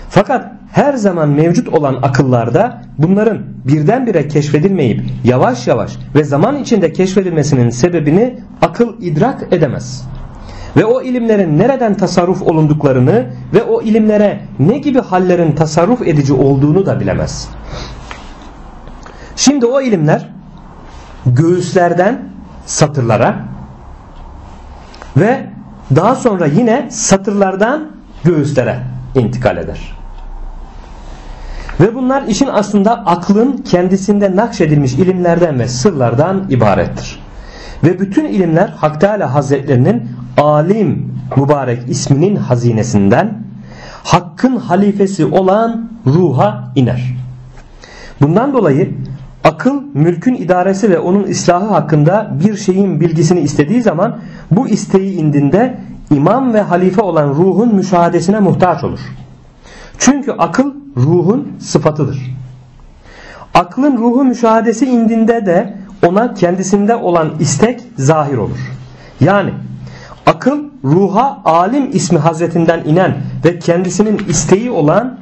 Fakat her zaman mevcut olan akıllarda bunların birdenbire keşfedilmeyip yavaş yavaş ve zaman içinde keşfedilmesinin sebebini akıl idrak edemez. Ve o ilimlerin nereden tasarruf olunduklarını ve o ilimlere ne gibi hallerin tasarruf edici olduğunu da bilemez. Şimdi o ilimler göğüslerden satırlara ve daha sonra yine satırlardan göğüslere intikal eder. Ve bunlar işin aslında aklın kendisinde nakşedilmiş ilimlerden ve sırlardan ibarettir. Ve bütün ilimler Hak Teala Hazretlerinin alim mübarek isminin hazinesinden hakkın halifesi olan ruha iner. Bundan dolayı akıl mülkün idaresi ve onun islahı hakkında bir şeyin bilgisini istediği zaman bu isteği indinde imam ve halife olan ruhun müşahadesine muhtaç olur. Çünkü akıl ruhun sıfatıdır. Aklın ruhu müşahadesi indinde de ona kendisinde olan istek zahir olur. Yani akıl ruha alim ismi hazretinden inen ve kendisinin isteği olan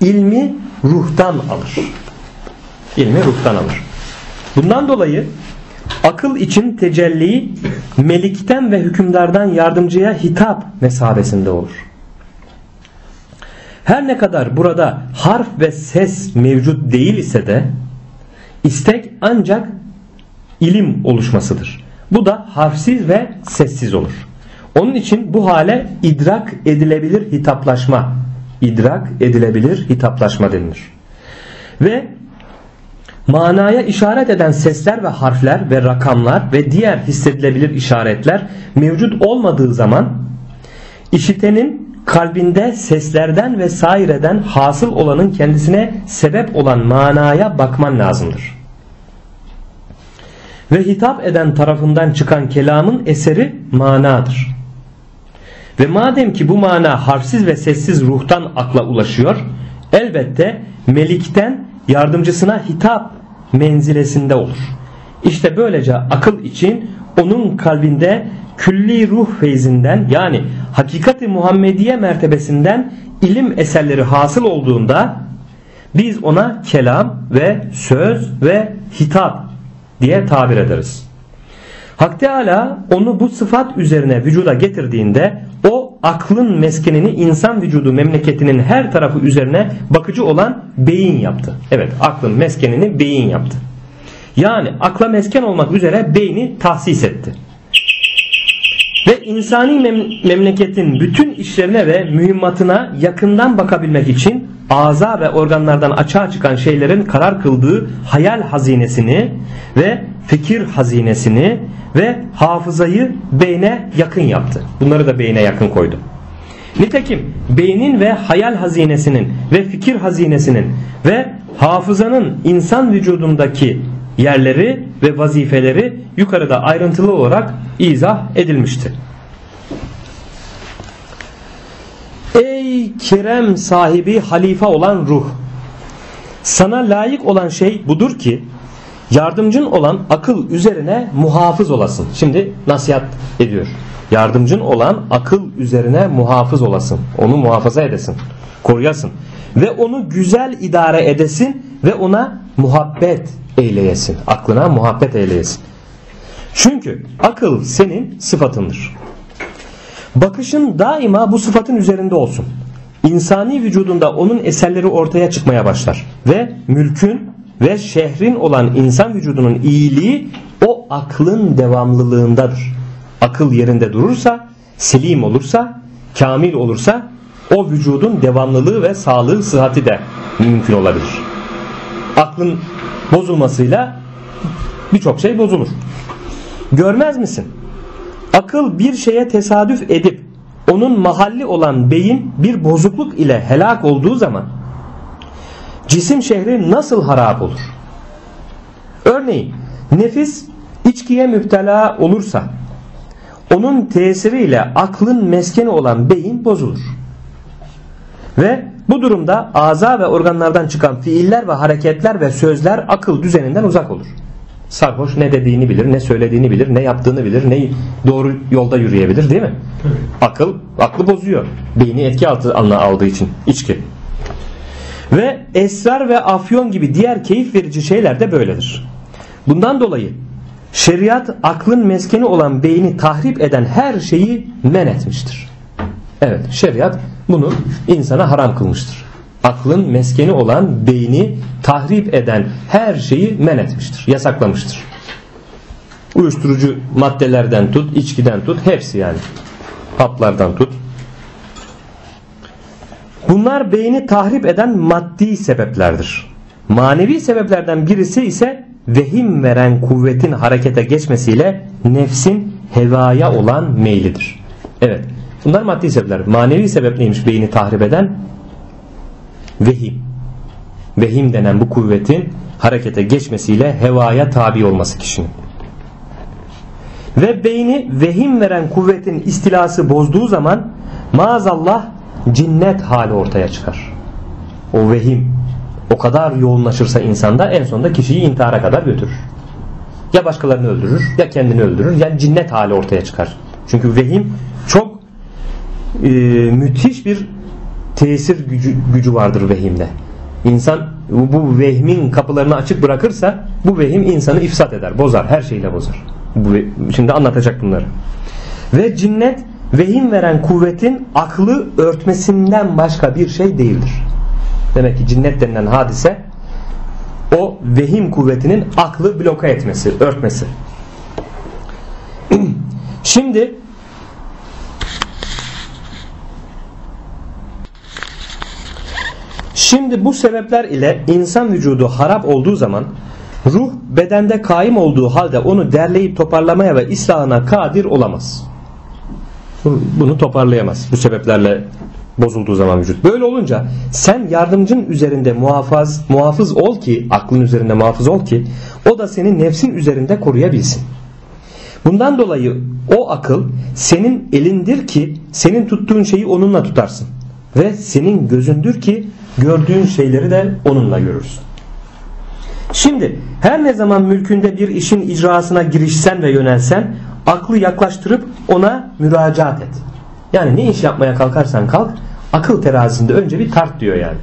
ilmi ruhtan alır. İlmi ruhtan alır. Bundan dolayı akıl için tecelli melikten ve hükümdardan yardımcıya hitap mesabesinde olur. Her ne kadar burada harf ve ses mevcut değil ise de istek ancak ilim oluşmasıdır. Bu da harfsiz ve sessiz olur. Onun için bu hale idrak edilebilir hitaplaşma, idrak edilebilir hitaplaşma denilir. Ve manaya işaret eden sesler ve harfler ve rakamlar ve diğer hissedilebilir işaretler mevcut olmadığı zaman işitenin kalbinde seslerden ve saireden hasıl olanın kendisine sebep olan manaya bakman lazımdır. Ve hitap eden tarafından çıkan kelamın eseri manadır. Ve madem ki bu mana harfsiz ve sessiz ruhtan akla ulaşıyor, elbette melikten yardımcısına hitap menzilesinde olur. İşte böylece akıl için onun kalbinde külli ruh feyzinden yani hakikati Muhammediye mertebesinden ilim eserleri hasıl olduğunda biz ona kelam ve söz ve hitap diye tabir ederiz. Hak Teala onu bu sıfat üzerine vücuda getirdiğinde o aklın meskenini insan vücudu memleketinin her tarafı üzerine bakıcı olan beyin yaptı. Evet aklın meskenini beyin yaptı. Yani akla mesken olmak üzere beyni tahsis etti. Ve insani mem- memleketin bütün işlerine ve mühimmatına yakından bakabilmek için ağza ve organlardan açığa çıkan şeylerin karar kıldığı hayal hazinesini ve fikir hazinesini ve hafızayı beyne yakın yaptı. Bunları da beyne yakın koydu. Nitekim beynin ve hayal hazinesinin ve fikir hazinesinin ve hafızanın insan vücudundaki yerleri ve vazifeleri yukarıda ayrıntılı olarak izah edilmiştir. Ey kerem sahibi halife olan ruh! Sana layık olan şey budur ki Yardımcın olan akıl üzerine muhafız olasın. Şimdi nasihat ediyor. Yardımcın olan akıl üzerine muhafız olasın. Onu muhafaza edesin. Koruyasın. Ve onu güzel idare edesin ve ona muhabbet eyleyesin. Aklına muhabbet eyleyesin. Çünkü akıl senin sıfatındır. Bakışın daima bu sıfatın üzerinde olsun. İnsani vücudunda onun eserleri ortaya çıkmaya başlar. Ve mülkün ve şehrin olan insan vücudunun iyiliği o aklın devamlılığındadır. Akıl yerinde durursa, selim olursa, kamil olursa o vücudun devamlılığı ve sağlığı, sıhhati de mümkün olabilir. Aklın bozulmasıyla birçok şey bozulur. Görmez misin? Akıl bir şeye tesadüf edip onun mahalli olan beyin bir bozukluk ile helak olduğu zaman cisim şehri nasıl harap olur? Örneğin nefis içkiye müptela olursa onun tesiriyle aklın meskeni olan beyin bozulur. Ve bu durumda aza ve organlardan çıkan fiiller ve hareketler ve sözler akıl düzeninden uzak olur. Sarhoş ne dediğini bilir, ne söylediğini bilir, ne yaptığını bilir, ne doğru yolda yürüyebilir değil mi? Akıl, aklı bozuyor. Beyni etki altına aldığı için içki. Ve esrar ve afyon gibi diğer keyif verici şeyler de böyledir. Bundan dolayı şeriat aklın meskeni olan beyni tahrip eden her şeyi men etmiştir. Evet şeriat bunu insana haram kılmıştır. Aklın meskeni olan beyni tahrip eden her şeyi men etmiştir. Yasaklamıştır. Uyuşturucu maddelerden tut, içkiden tut hepsi yani. Haplardan tut. Bunlar beyni tahrip eden maddi sebeplerdir. Manevi sebeplerden birisi ise vehim veren kuvvetin harekete geçmesiyle nefsin hevaya olan meylidir. Evet. Bunlar maddi sebepler. Manevi sebep neymiş beyni tahrip eden? Vehim. Vehim denen bu kuvvetin harekete geçmesiyle hevaya tabi olması kişinin. Ve beyni vehim veren kuvvetin istilası bozduğu zaman maazallah cinnet hali ortaya çıkar. O vehim o kadar yoğunlaşırsa insanda en sonunda kişiyi intihara kadar götürür. Ya başkalarını öldürür ya kendini öldürür ya cinnet hali ortaya çıkar. Çünkü vehim e, müthiş bir tesir gücü, gücü vardır vehimde. İnsan bu vehmin kapılarını açık bırakırsa bu vehim insanı ifsat eder, bozar, her şeyle bozar. Şimdi anlatacak bunları. Ve cinnet vehim veren kuvvetin aklı örtmesinden başka bir şey değildir. Demek ki cinnet denilen hadise o vehim kuvvetinin aklı bloka etmesi, örtmesi. Şimdi Şimdi bu sebepler ile insan vücudu harap olduğu zaman ruh bedende kaim olduğu halde onu derleyip toparlamaya ve islahına kadir olamaz. Bunu toparlayamaz bu sebeplerle bozulduğu zaman vücut. Böyle olunca sen yardımcın üzerinde muhafız, muhafız ol ki aklın üzerinde muhafız ol ki o da senin nefsin üzerinde koruyabilsin. Bundan dolayı o akıl senin elindir ki senin tuttuğun şeyi onunla tutarsın. Ve senin gözündür ki gördüğün şeyleri de onunla görürsün. Şimdi her ne zaman mülkünde bir işin icrasına girişsen ve yönelsen aklı yaklaştırıp ona müracaat et. Yani ne iş yapmaya kalkarsan kalk akıl terazisinde önce bir tart diyor yani.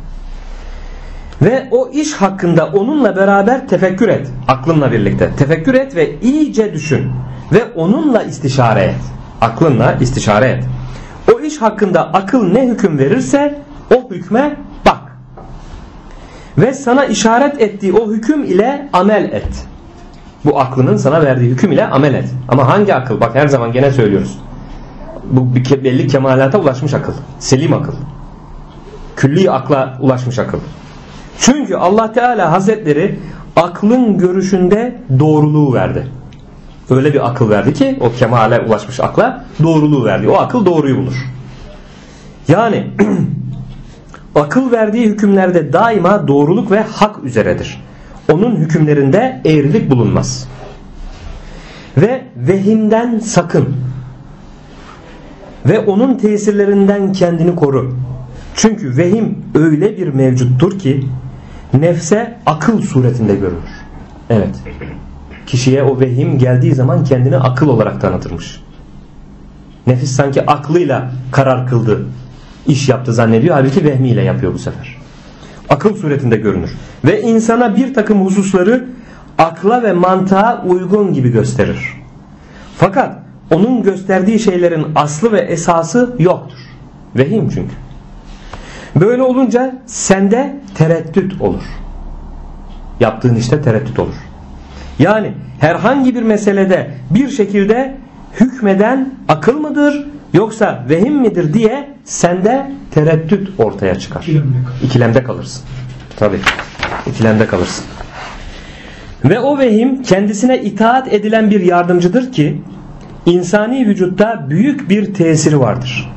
Ve o iş hakkında onunla beraber tefekkür et. Aklınla birlikte. Tefekkür et ve iyice düşün. Ve onunla istişare et. Aklınla istişare et. O iş hakkında akıl ne hüküm verirse o hükme. Ve sana işaret ettiği o hüküm ile amel et. Bu aklının sana verdiği hüküm ile amel et. Ama hangi akıl? Bak her zaman gene söylüyoruz. Bu belli kemalata ulaşmış akıl. Selim akıl. Külli akla ulaşmış akıl. Çünkü Allah Teala Hazretleri aklın görüşünde doğruluğu verdi. Öyle bir akıl verdi ki o kemale ulaşmış akla doğruluğu verdi. O akıl doğruyu bulur. Yani akıl verdiği hükümlerde daima doğruluk ve hak üzeredir. Onun hükümlerinde eğrilik bulunmaz. Ve vehimden sakın. Ve onun tesirlerinden kendini koru. Çünkü vehim öyle bir mevcuttur ki nefse akıl suretinde görünür. Evet. Kişiye o vehim geldiği zaman kendini akıl olarak tanıtırmış. Nefis sanki aklıyla karar kıldı, iş yaptı zannediyor. Halbuki vehmiyle yapıyor bu sefer. Akıl suretinde görünür. Ve insana bir takım hususları akla ve mantığa uygun gibi gösterir. Fakat onun gösterdiği şeylerin aslı ve esası yoktur. Vehim çünkü. Böyle olunca sende tereddüt olur. Yaptığın işte tereddüt olur. Yani herhangi bir meselede bir şekilde hükmeden akıl mıdır yoksa vehim midir diye sende tereddüt ortaya çıkar. İkilemde İkilemde kalırsın. Tabi. İkilemde kalırsın. Ve o vehim kendisine itaat edilen bir yardımcıdır ki insani vücutta büyük bir tesiri vardır.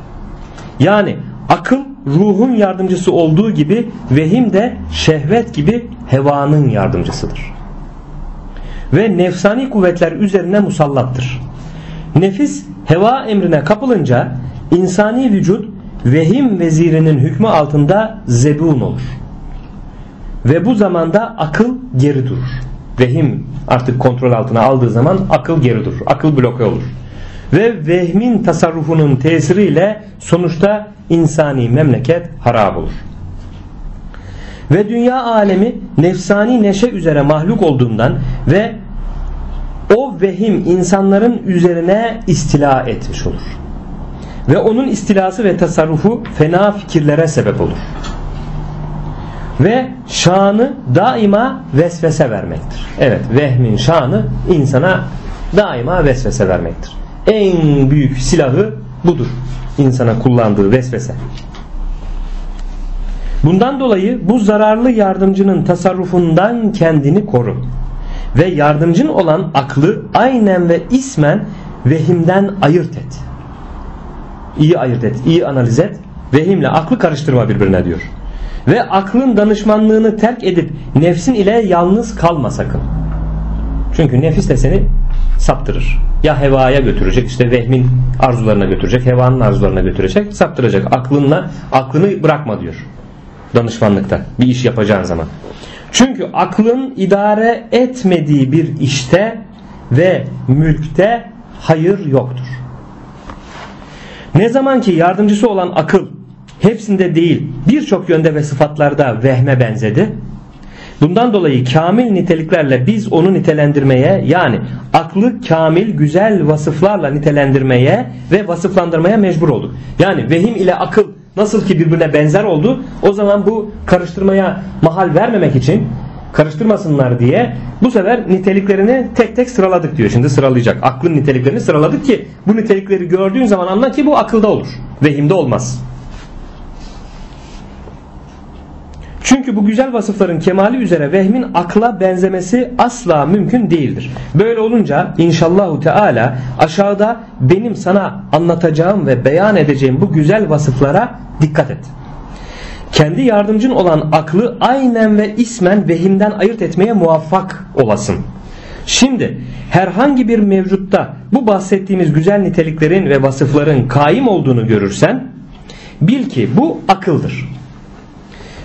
Yani akıl ruhun yardımcısı olduğu gibi vehim de şehvet gibi hevanın yardımcısıdır. Ve nefsani kuvvetler üzerine musallattır. Nefis heva emrine kapılınca insani vücut vehim vezirinin hükmü altında zebun olur. Ve bu zamanda akıl geri durur. Vehim artık kontrol altına aldığı zaman akıl geri durur. Akıl bloke olur. Ve vehmin tasarrufunun tesiriyle sonuçta insani memleket harap olur. Ve dünya alemi nefsani neşe üzere mahluk olduğundan ve o vehim insanların üzerine istila etmiş olur. Ve onun istilası ve tasarrufu fena fikirlere sebep olur. Ve şanı daima vesvese vermektir. Evet vehmin şanı insana daima vesvese vermektir. En büyük silahı budur. İnsana kullandığı vesvese. Bundan dolayı bu zararlı yardımcının tasarrufundan kendini koru. Ve yardımcın olan aklı aynen ve ismen vehimden ayırt et. İyi ayırt et, iyi analiz et. Vehimle aklı karıştırma birbirine diyor. Ve aklın danışmanlığını terk edip nefsin ile yalnız kalma sakın. Çünkü nefis de seni saptırır. Ya hevaya götürecek işte vehmin arzularına götürecek, hevanın arzularına götürecek, saptıracak. Aklınla aklını bırakma diyor. Danışmanlıkta bir iş yapacağın zaman. Çünkü aklın idare etmediği bir işte ve mülkte hayır yoktur. Ne zaman ki yardımcısı olan akıl hepsinde değil birçok yönde ve sıfatlarda vehme benzedi. Bundan dolayı kamil niteliklerle biz onu nitelendirmeye yani aklı kamil güzel vasıflarla nitelendirmeye ve vasıflandırmaya mecbur olduk. Yani vehim ile akıl nasıl ki birbirine benzer oldu o zaman bu karıştırmaya mahal vermemek için karıştırmasınlar diye bu sefer niteliklerini tek tek sıraladık diyor. Şimdi sıralayacak. Aklın niteliklerini sıraladık ki bu nitelikleri gördüğün zaman anla ki bu akılda olur. Vehimde olmaz. Çünkü bu güzel vasıfların kemali üzere vehmin akla benzemesi asla mümkün değildir. Böyle olunca inşallahu teala aşağıda benim sana anlatacağım ve beyan edeceğim bu güzel vasıflara dikkat et. Kendi yardımcın olan aklı aynen ve ismen vehimden ayırt etmeye muvaffak olasın. Şimdi herhangi bir mevcutta bu bahsettiğimiz güzel niteliklerin ve vasıfların kaim olduğunu görürsen bil ki bu akıldır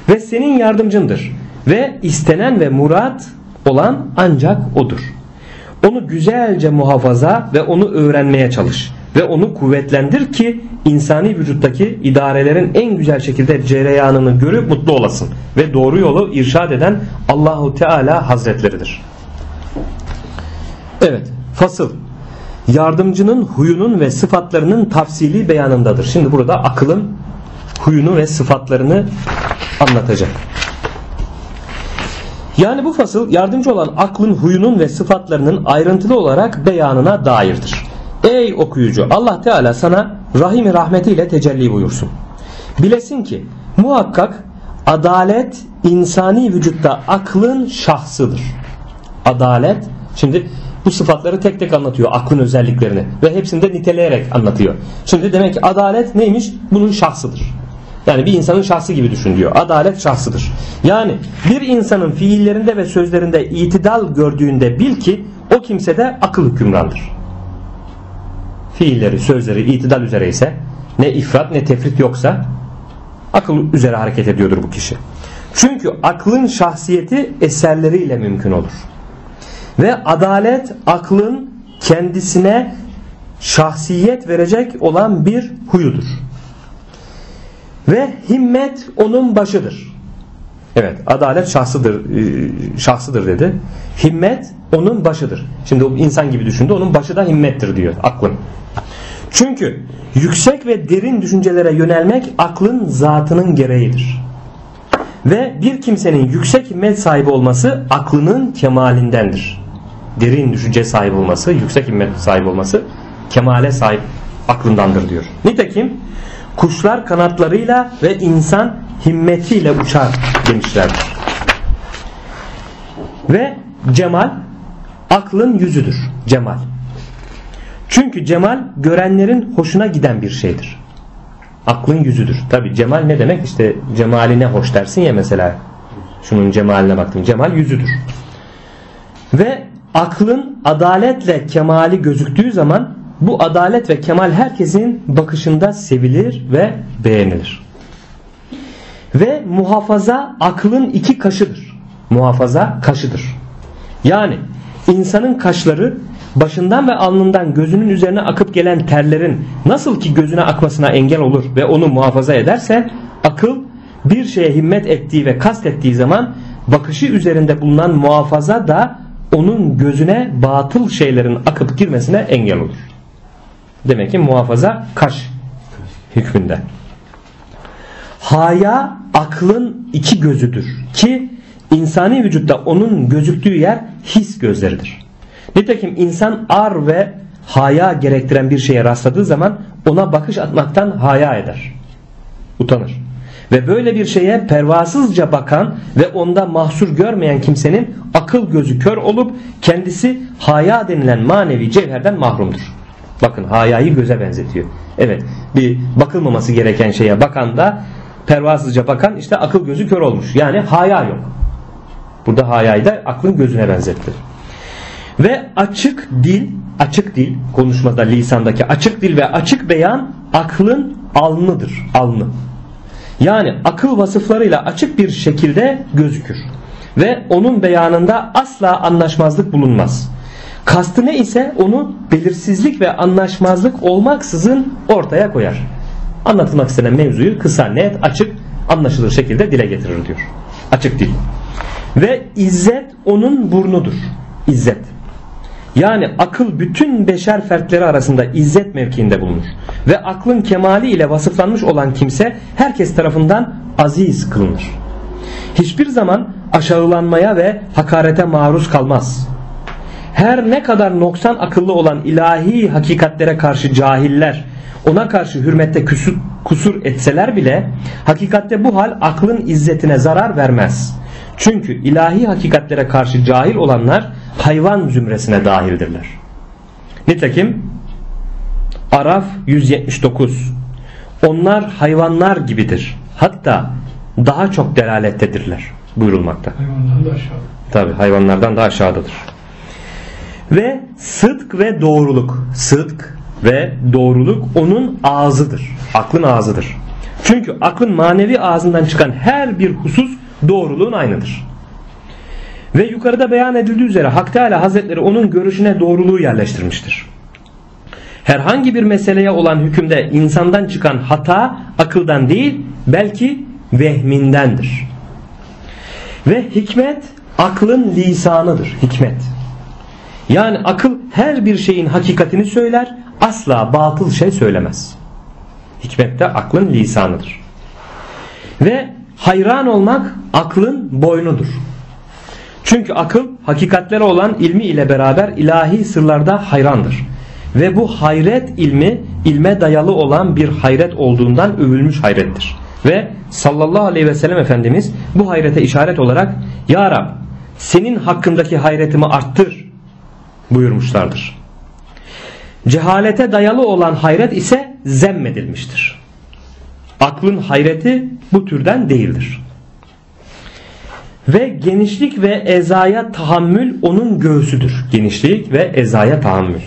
ve senin yardımcındır ve istenen ve murat olan ancak odur. Onu güzelce muhafaza ve onu öğrenmeye çalış ve onu kuvvetlendir ki insani vücuttaki idarelerin en güzel şekilde cereyanını görüp mutlu olasın ve doğru yolu irşad eden Allahu Teala Hazretleridir. Evet, fasıl yardımcının huyunun ve sıfatlarının tafsili beyanındadır. Şimdi burada akılın huyunu ve sıfatlarını anlatacak. Yani bu fasıl yardımcı olan aklın huyunun ve sıfatlarının ayrıntılı olarak beyanına dairdir. Ey okuyucu Allah Teala sana rahimi rahmetiyle tecelli buyursun. Bilesin ki muhakkak adalet insani vücutta aklın şahsıdır. Adalet şimdi bu sıfatları tek tek anlatıyor aklın özelliklerini ve hepsini de niteleyerek anlatıyor. Şimdi demek ki adalet neymiş? Bunun şahsıdır. Yani bir insanın şahsı gibi düşün diyor. Adalet şahsıdır. Yani bir insanın fiillerinde ve sözlerinde itidal gördüğünde bil ki o kimsede akıl hükümrandır. Fiilleri, sözleri itidal üzere ise ne ifrat ne tefrit yoksa akıl üzere hareket ediyordur bu kişi. Çünkü aklın şahsiyeti eserleriyle mümkün olur. Ve adalet aklın kendisine şahsiyet verecek olan bir huyudur. Ve himmet onun başıdır. Evet adalet şahsıdır, e, şahsıdır dedi. Himmet onun başıdır. Şimdi o insan gibi düşündü onun başı da himmettir diyor aklın. Çünkü yüksek ve derin düşüncelere yönelmek aklın zatının gereğidir. Ve bir kimsenin yüksek himmet sahibi olması aklının kemalindendir. Derin düşünce sahibi olması, yüksek himmet sahibi olması kemale sahip aklındandır diyor. Nitekim kuşlar kanatlarıyla ve insan himmetiyle uçar demişlerdir. Ve cemal aklın yüzüdür. Cemal. Çünkü cemal görenlerin hoşuna giden bir şeydir. Aklın yüzüdür. Tabi cemal ne demek? İşte cemaline hoş dersin ya mesela. Şunun cemaline baktım. Cemal yüzüdür. Ve aklın adaletle kemali gözüktüğü zaman bu adalet ve kemal herkesin bakışında sevilir ve beğenilir. Ve muhafaza aklın iki kaşıdır. Muhafaza kaşıdır. Yani insanın kaşları başından ve alnından gözünün üzerine akıp gelen terlerin nasıl ki gözüne akmasına engel olur ve onu muhafaza ederse akıl bir şeye himmet ettiği ve kast ettiği zaman bakışı üzerinde bulunan muhafaza da onun gözüne batıl şeylerin akıp girmesine engel olur. Demek ki muhafaza kaş hükmünde. Haya aklın iki gözüdür ki insani vücutta onun gözüktüğü yer his gözleridir. Nitekim insan ar ve haya gerektiren bir şeye rastladığı zaman ona bakış atmaktan haya eder. Utanır. Ve böyle bir şeye pervasızca bakan ve onda mahsur görmeyen kimsenin akıl gözü kör olup kendisi haya denilen manevi cevherden mahrumdur. Bakın hayayı göze benzetiyor. Evet bir bakılmaması gereken şeye bakan da pervasızca bakan işte akıl gözü kör olmuş. Yani haya yok. Burada hayayı da aklın gözüne benzetti. Ve açık dil, açık dil konuşmada lisandaki açık dil ve açık beyan aklın alnıdır. Alnı. Yani akıl vasıflarıyla açık bir şekilde gözükür. Ve onun beyanında asla anlaşmazlık bulunmaz. Kastı ne ise onu belirsizlik ve anlaşmazlık olmaksızın ortaya koyar. Anlatılmak istenen mevzuyu kısa, net, açık, anlaşılır şekilde dile getirir diyor. Açık dil. Ve izzet onun burnudur. İzzet. Yani akıl bütün beşer fertleri arasında izzet mevkiinde bulunur. Ve aklın kemali ile vasıflanmış olan kimse herkes tarafından aziz kılınır. Hiçbir zaman aşağılanmaya ve hakarete maruz kalmaz. Her ne kadar noksan akıllı olan ilahi hakikatlere karşı cahiller ona karşı hürmette kusur, kusur etseler bile hakikatte bu hal aklın izzetine zarar vermez. Çünkü ilahi hakikatlere karşı cahil olanlar hayvan zümresine dahildirler. Nitekim Araf 179 Onlar hayvanlar gibidir. Hatta daha çok delalettedirler buyurulmakta. Hayvandan da aşağı. Tabi hayvanlardan daha aşağıdadır. Ve sıdk ve doğruluk. Sıdk ve doğruluk onun ağzıdır. Aklın ağzıdır. Çünkü aklın manevi ağzından çıkan her bir husus doğruluğun aynıdır. Ve yukarıda beyan edildiği üzere Hak Teala Hazretleri onun görüşüne doğruluğu yerleştirmiştir. Herhangi bir meseleye olan hükümde insandan çıkan hata akıldan değil belki vehmindendir. Ve hikmet aklın lisanıdır. Hikmet. Yani akıl her bir şeyin hakikatini söyler asla batıl şey söylemez. Hikmet de aklın lisanıdır. Ve hayran olmak aklın boynudur. Çünkü akıl hakikatlere olan ilmi ile beraber ilahi sırlarda hayrandır. Ve bu hayret ilmi ilme dayalı olan bir hayret olduğundan övülmüş hayrettir. Ve sallallahu aleyhi ve sellem Efendimiz bu hayrete işaret olarak Ya Rab senin hakkındaki hayretimi arttır buyurmuşlardır. Cehalete dayalı olan hayret ise zemmedilmiştir. Aklın hayreti bu türden değildir. Ve genişlik ve ezaya tahammül onun göğsüdür. Genişlik ve ezaya tahammül.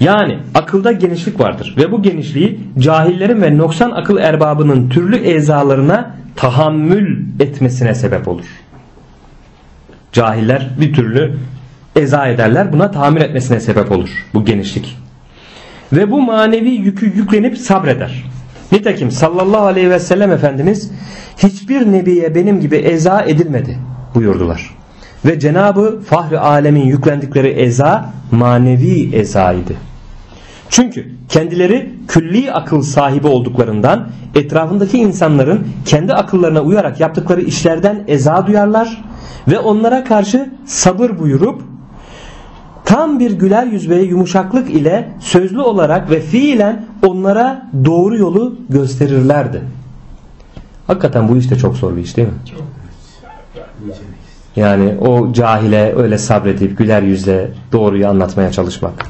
Yani akılda genişlik vardır ve bu genişliği cahillerin ve noksan akıl erbabının türlü ezalarına tahammül etmesine sebep olur. Cahiller bir türlü eza ederler. Buna tahammül etmesine sebep olur bu genişlik. Ve bu manevi yükü yüklenip sabreder. Nitekim sallallahu aleyhi ve sellem Efendimiz hiçbir nebiye benim gibi eza edilmedi buyurdular. Ve Cenabı Fahri Alemin yüklendikleri eza manevi ezaydı. Çünkü kendileri külli akıl sahibi olduklarından etrafındaki insanların kendi akıllarına uyarak yaptıkları işlerden eza duyarlar ve onlara karşı sabır buyurup tam bir güler yüz ve yumuşaklık ile sözlü olarak ve fiilen onlara doğru yolu gösterirlerdi. Hakikaten bu iş de çok zor bir iş değil mi? Çok. Yani o cahile öyle sabredip güler yüzle doğruyu anlatmaya çalışmak.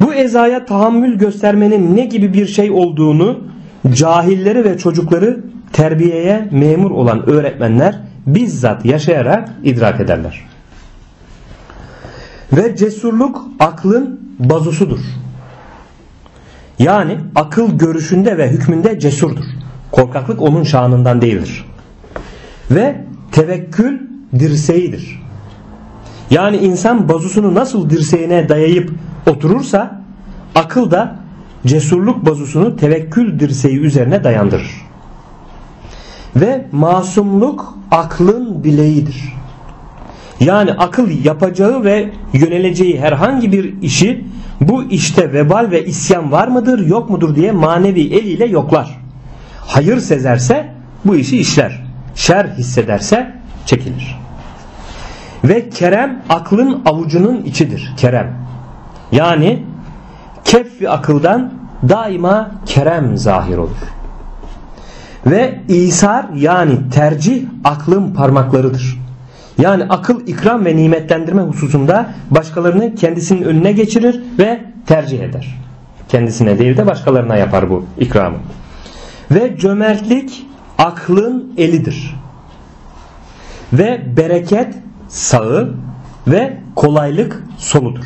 Bu ezaya tahammül göstermenin ne gibi bir şey olduğunu cahilleri ve çocukları terbiyeye memur olan öğretmenler bizzat yaşayarak idrak ederler. Ve cesurluk aklın bazusudur. Yani akıl görüşünde ve hükmünde cesurdur. Korkaklık onun şanından değildir. Ve tevekkül dirseğidir. Yani insan bazusunu nasıl dirseğine dayayıp oturursa akıl da cesurluk bazusunu tevekkül dirseği üzerine dayandırır. Ve masumluk aklın bileğidir. Yani akıl yapacağı ve yöneleceği herhangi bir işi bu işte vebal ve isyan var mıdır yok mudur diye manevi eliyle yoklar. Hayır sezerse bu işi işler. Şer hissederse çekilir. Ve kerem aklın avucunun içidir. Kerem. Yani keffi akıldan daima kerem zahir olur. Ve isar yani tercih aklın parmaklarıdır. Yani akıl ikram ve nimetlendirme hususunda başkalarını kendisinin önüne geçirir ve tercih eder. Kendisine değil de başkalarına yapar bu ikramı. Ve cömertlik aklın elidir. Ve bereket sağı ve kolaylık soludur.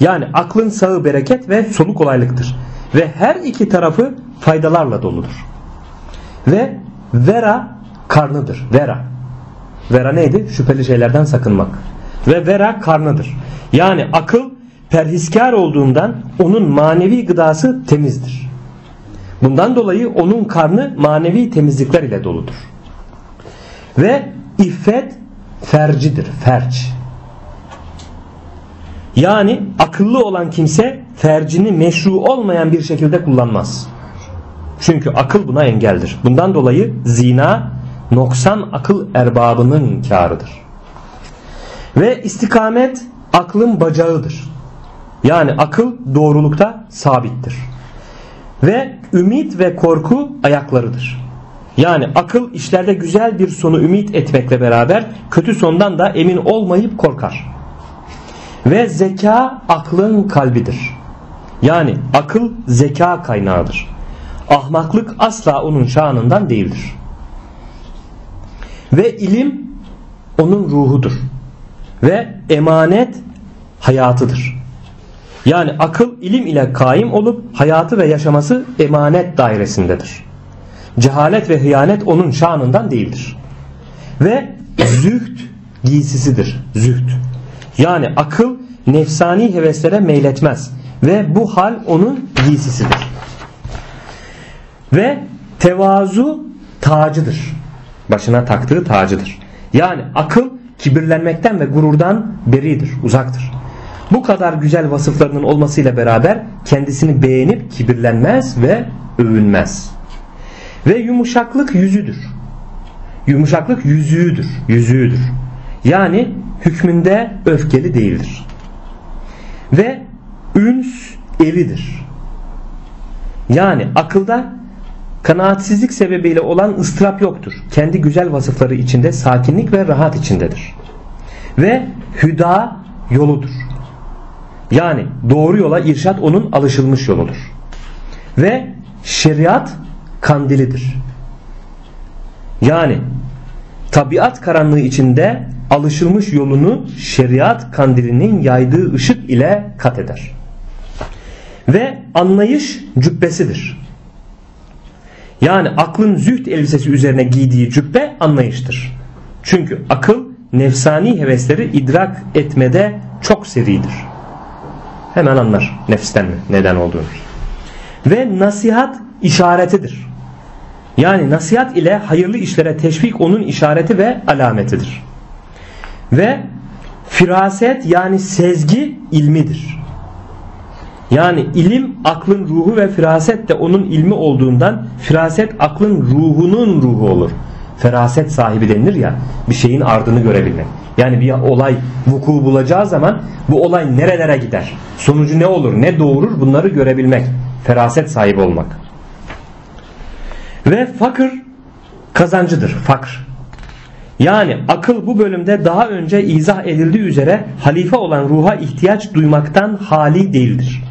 Yani aklın sağı bereket ve solu kolaylıktır. Ve her iki tarafı faydalarla doludur. Ve vera karnıdır. Vera. Vera neydi? Şüpheli şeylerden sakınmak. Ve vera karnıdır. Yani akıl perhiskar olduğundan onun manevi gıdası temizdir. Bundan dolayı onun karnı manevi temizlikler ile doludur. Ve iffet fercidir. Ferç. Yani akıllı olan kimse fercini meşru olmayan bir şekilde kullanmaz. Çünkü akıl buna engeldir. Bundan dolayı zina noksan akıl erbabının karıdır. Ve istikamet aklın bacağıdır. Yani akıl doğrulukta sabittir. Ve ümit ve korku ayaklarıdır. Yani akıl işlerde güzel bir sonu ümit etmekle beraber kötü sondan da emin olmayıp korkar. Ve zeka aklın kalbidir. Yani akıl zeka kaynağıdır. Ahmaklık asla onun şanından değildir. Ve ilim onun ruhudur. Ve emanet hayatıdır. Yani akıl ilim ile kaim olup hayatı ve yaşaması emanet dairesindedir. Cehalet ve hıyanet onun şanından değildir. Ve züht giysisidir. Züht. Yani akıl nefsani heveslere meyletmez. Ve bu hal onun giysisidir. Ve tevazu tacıdır. Başına taktığı tacıdır. Yani akıl kibirlenmekten ve gururdan beridir, uzaktır. Bu kadar güzel vasıflarının olmasıyla beraber kendisini beğenip kibirlenmez ve övünmez. Ve yumuşaklık yüzüdür. Yumuşaklık yüzüğüdür, yüzüğüdür. Yani hükmünde öfkeli değildir. Ve üns evidir. Yani akılda kanaatsizlik sebebiyle olan ıstırap yoktur. Kendi güzel vasıfları içinde sakinlik ve rahat içindedir. Ve hüda yoludur. Yani doğru yola irşat onun alışılmış yoludur. Ve şeriat kandilidir. Yani tabiat karanlığı içinde alışılmış yolunu şeriat kandilinin yaydığı ışık ile kat eder. Ve anlayış cübbesidir. Yani aklın züht elbisesi üzerine giydiği cübbe anlayıştır. Çünkü akıl nefsani hevesleri idrak etmede çok seridir. Hemen anlar nefsten neden olduğunu. Ve nasihat işaretidir. Yani nasihat ile hayırlı işlere teşvik onun işareti ve alametidir. Ve firaset yani sezgi ilmidir. Yani ilim aklın ruhu ve firaset de onun ilmi olduğundan firaset aklın ruhunun ruhu olur. Feraset sahibi denilir ya bir şeyin ardını görebilmek. Yani bir olay vuku bulacağı zaman bu olay nerelere gider? Sonucu ne olur? Ne doğurur? Bunları görebilmek. Feraset sahibi olmak. Ve fakir kazancıdır. Fakr. Yani akıl bu bölümde daha önce izah edildiği üzere halife olan ruha ihtiyaç duymaktan hali değildir.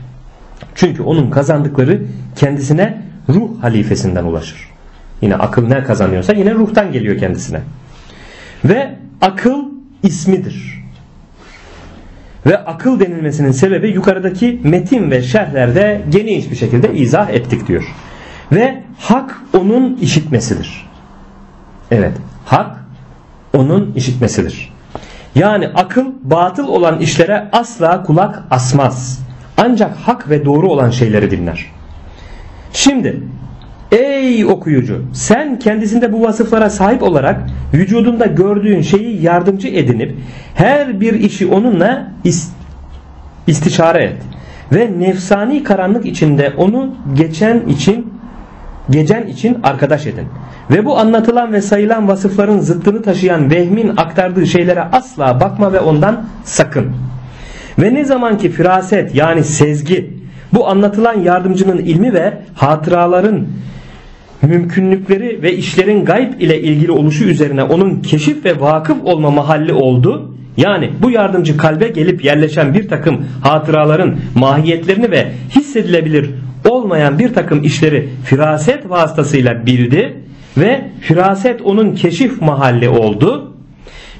Çünkü onun kazandıkları kendisine ruh halifesinden ulaşır. Yine akıl ne kazanıyorsa yine ruhtan geliyor kendisine. Ve akıl ismidir. Ve akıl denilmesinin sebebi yukarıdaki metin ve şerhlerde geniş bir şekilde izah ettik diyor. Ve hak onun işitmesidir. Evet hak onun işitmesidir. Yani akıl batıl olan işlere asla kulak asmaz. Ancak hak ve doğru olan şeyleri dinler. Şimdi ey okuyucu sen kendisinde bu vasıflara sahip olarak vücudunda gördüğün şeyi yardımcı edinip her bir işi onunla istişare et. Ve nefsani karanlık içinde onu geçen için gecen için arkadaş edin. Ve bu anlatılan ve sayılan vasıfların zıttını taşıyan vehmin aktardığı şeylere asla bakma ve ondan sakın. Ve ne zaman ki firaset yani sezgi bu anlatılan yardımcının ilmi ve hatıraların mümkünlükleri ve işlerin gayb ile ilgili oluşu üzerine onun keşif ve vakıf olma mahalli oldu. Yani bu yardımcı kalbe gelip yerleşen bir takım hatıraların mahiyetlerini ve hissedilebilir olmayan bir takım işleri firaset vasıtasıyla bildi ve firaset onun keşif mahalli oldu.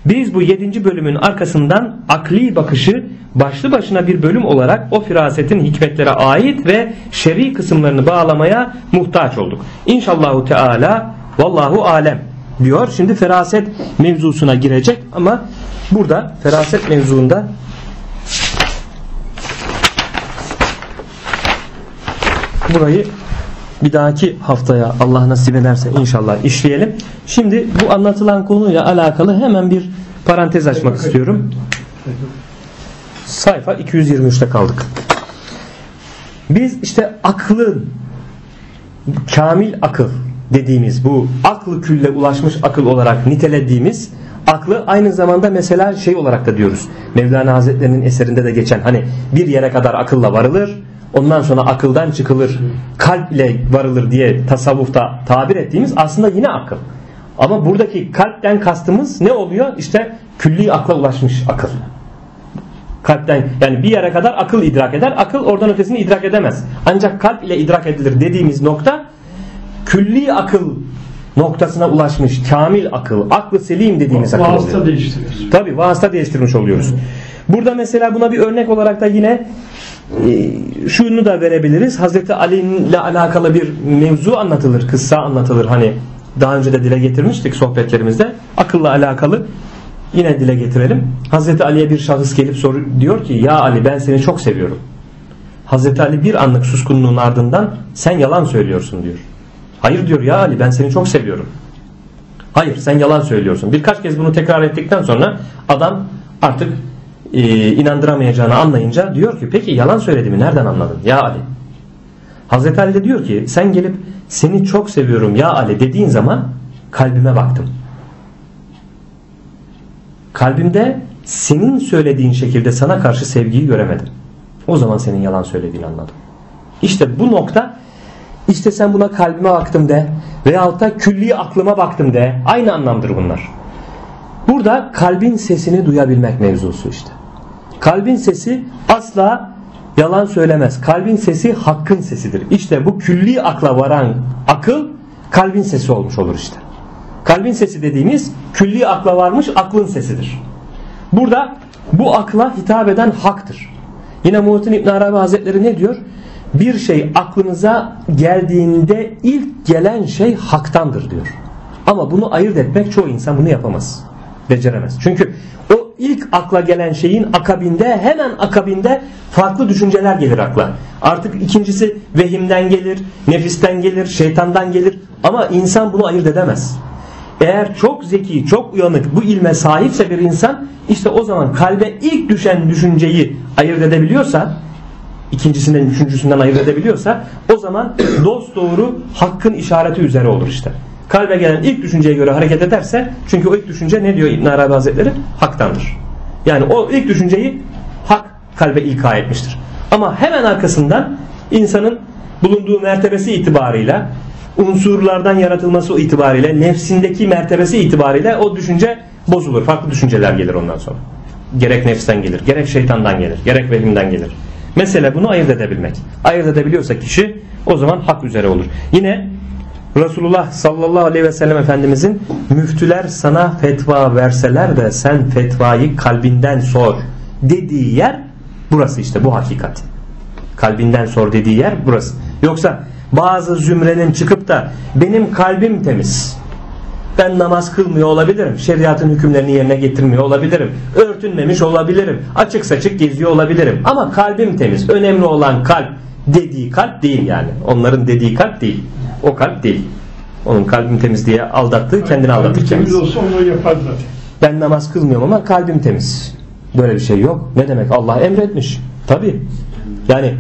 Biz bu yedinci bölümün arkasından akli bakışı başlı başına bir bölüm olarak o firasetin hikmetlere ait ve şer'i kısımlarını bağlamaya muhtaç olduk. İnşallahu Teala vallahu alem diyor. Şimdi feraset mevzusuna girecek ama burada feraset mevzuunda burayı bir dahaki haftaya Allah nasip ederse inşallah işleyelim. Şimdi bu anlatılan konuyla alakalı hemen bir parantez açmak istiyorum. Sayfa 223'te kaldık. Biz işte aklın kamil akıl dediğimiz bu aklı külle ulaşmış akıl olarak nitelediğimiz aklı aynı zamanda mesela şey olarak da diyoruz. Mevlana Hazretlerinin eserinde de geçen hani bir yere kadar akılla varılır ondan sonra akıldan çıkılır kalp ile varılır diye tasavvufta tabir ettiğimiz aslında yine akıl. Ama buradaki kalpten kastımız ne oluyor? İşte külli akla ulaşmış akıl. Kalpten yani bir yere kadar akıl idrak eder. Akıl oradan ötesini idrak edemez. Ancak kalp ile idrak edilir dediğimiz nokta külli akıl noktasına ulaşmış kamil akıl, aklı selim dediğimiz akıl oluyor. Vasıta değiştiriyoruz. Tabi vasıta değiştirmiş oluyoruz. Burada mesela buna bir örnek olarak da yine şunu da verebiliriz. Hazreti Ali ile alakalı bir mevzu anlatılır, kıssa anlatılır. Hani daha önce de dile getirmiştik sohbetlerimizde. Akılla alakalı yine dile getirelim. Hazreti Ali'ye bir şahıs gelip soruyor diyor ki ya Ali ben seni çok seviyorum. Hazreti Ali bir anlık suskunluğun ardından sen yalan söylüyorsun diyor. Hayır diyor ya Ali ben seni çok seviyorum. Hayır sen yalan söylüyorsun. Birkaç kez bunu tekrar ettikten sonra adam artık e, inandıramayacağını anlayınca diyor ki peki yalan söylediğimi nereden anladın ya Ali? Hazreti Ali de diyor ki sen gelip seni çok seviyorum ya Ali dediğin zaman kalbime baktım. Kalbimde senin söylediğin şekilde sana karşı sevgiyi göremedim. O zaman senin yalan söylediğini anladım. İşte bu nokta işte sen buna kalbime baktım de veyahut da külli aklıma baktım de aynı anlamdır bunlar. Burada kalbin sesini duyabilmek mevzusu işte. Kalbin sesi asla yalan söylemez. Kalbin sesi hakkın sesidir. İşte bu külli akla varan akıl kalbin sesi olmuş olur işte. Kalbin sesi dediğimiz külli akla varmış aklın sesidir. Burada bu akla hitap eden haktır. Yine Muhittin İbn Arabi Hazretleri ne diyor? Bir şey aklınıza geldiğinde ilk gelen şey haktandır diyor. Ama bunu ayırt etmek çoğu insan bunu yapamaz. Beceremez. Çünkü o ilk akla gelen şeyin akabinde hemen akabinde farklı düşünceler gelir akla. Artık ikincisi vehimden gelir, nefisten gelir, şeytandan gelir ama insan bunu ayırt edemez. Eğer çok zeki, çok uyanık bu ilme sahipse bir insan işte o zaman kalbe ilk düşen düşünceyi ayırt edebiliyorsa ikincisinden üçüncüsünden ayırt edebiliyorsa o zaman dost doğru hakkın işareti üzere olur işte. Kalbe gelen ilk düşünceye göre hareket ederse çünkü o ilk düşünce ne diyor İbn Arabi Hazretleri? Haktandır. Yani o ilk düşünceyi hak kalbe ilka etmiştir. Ama hemen arkasından insanın bulunduğu mertebesi itibarıyla unsurlardan yaratılması itibariyle nefsindeki mertebesi itibariyle o düşünce bozulur. Farklı düşünceler gelir ondan sonra. Gerek nefsten gelir, gerek şeytandan gelir, gerek vehimden gelir. Mesele bunu ayırt edebilmek. Ayırt edebiliyorsa kişi o zaman hak üzere olur. Yine Resulullah sallallahu aleyhi ve sellem Efendimizin müftüler sana fetva verseler de sen fetvayı kalbinden sor dediği yer burası işte bu hakikat. Kalbinden sor dediği yer burası. Yoksa bazı zümrenin çıkıp da benim kalbim temiz. Ben namaz kılmıyor olabilirim. Şeriatın hükümlerini yerine getirmiyor olabilirim. Örtünmemiş olabilirim. Açık saçık geziyor olabilirim. Ama kalbim temiz. Önemli olan kalp dediği kalp değil yani. Onların dediği kalp değil. O kalp değil. Onun kalbim temiz diye aldattığı kendini aldatır Temiz kendisi. olsa onu yapar zaten. Ben namaz kılmıyorum ama kalbim temiz. Böyle bir şey yok. Ne demek? Allah emretmiş. Tabi. Yani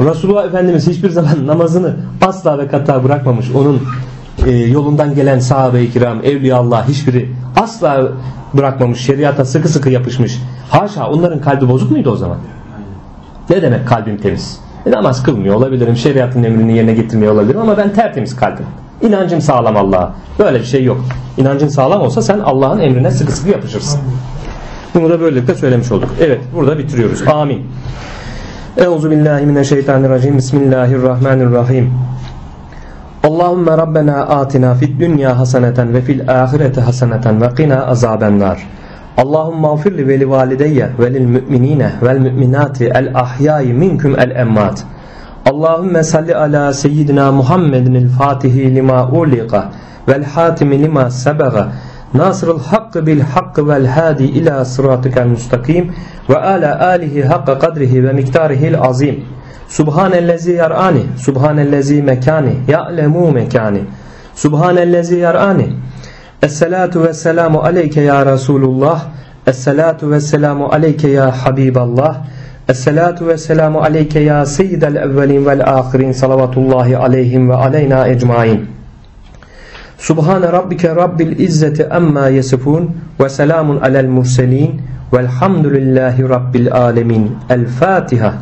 Resulullah Efendimiz hiçbir zaman namazını asla ve kata bırakmamış. Onun e, yolundan gelen sahabe-i kiram, evliyaullah hiçbiri asla bırakmamış. Şeriata sıkı sıkı yapışmış. Haşa onların kalbi bozuk muydu o zaman? Ne demek kalbim temiz? E, namaz kılmıyor olabilirim. Şeriatın emrini yerine getirmiyor olabilirim ama ben tertemiz kalbim. İnancım sağlam Allah'a. Böyle bir şey yok. İnancın sağlam olsa sen Allah'ın emrine sıkı sıkı yapışırsın. Bunu da böylelikle söylemiş olduk. Evet burada bitiriyoruz. Amin. Euzu billahi mineşşeytanirracim. Bismillahirrahmanirrahim. Allahümme Rabbena atina fid dünya haseneten ve fil ahirete haseneten ve qina azaben nar. Allahümme gfirli ve li valideyye ve müminine vel müminati el ahyai minkum el emmat. Allahümme salli ala seyyidina Muhammedin el fatihi lima uliqa vel hatimi lima sebaga nasrul hakkı bil hakkı vel hadi ila sıratikel mustakim ve ala alihi hakka kadrihi ve miktarihil azim. Subhanellezi yar'ani, subhanellezi mekani, ya'lemu mekani. Subhanellezi yar'ani. Esselatu ve selamu aleyke ya Resulullah. Esselatu ve selamu aleyke ya Habiballah. Esselatu ve selamu aleyke ya seyyidel evvelin vel ahirin salavatullahi aleyhim ve aleyna ecmain. Subhane rabbike rabbil izzeti amma yasifun ve selamun alel murselin velhamdülillahi rabbil alemin. El Fatiha.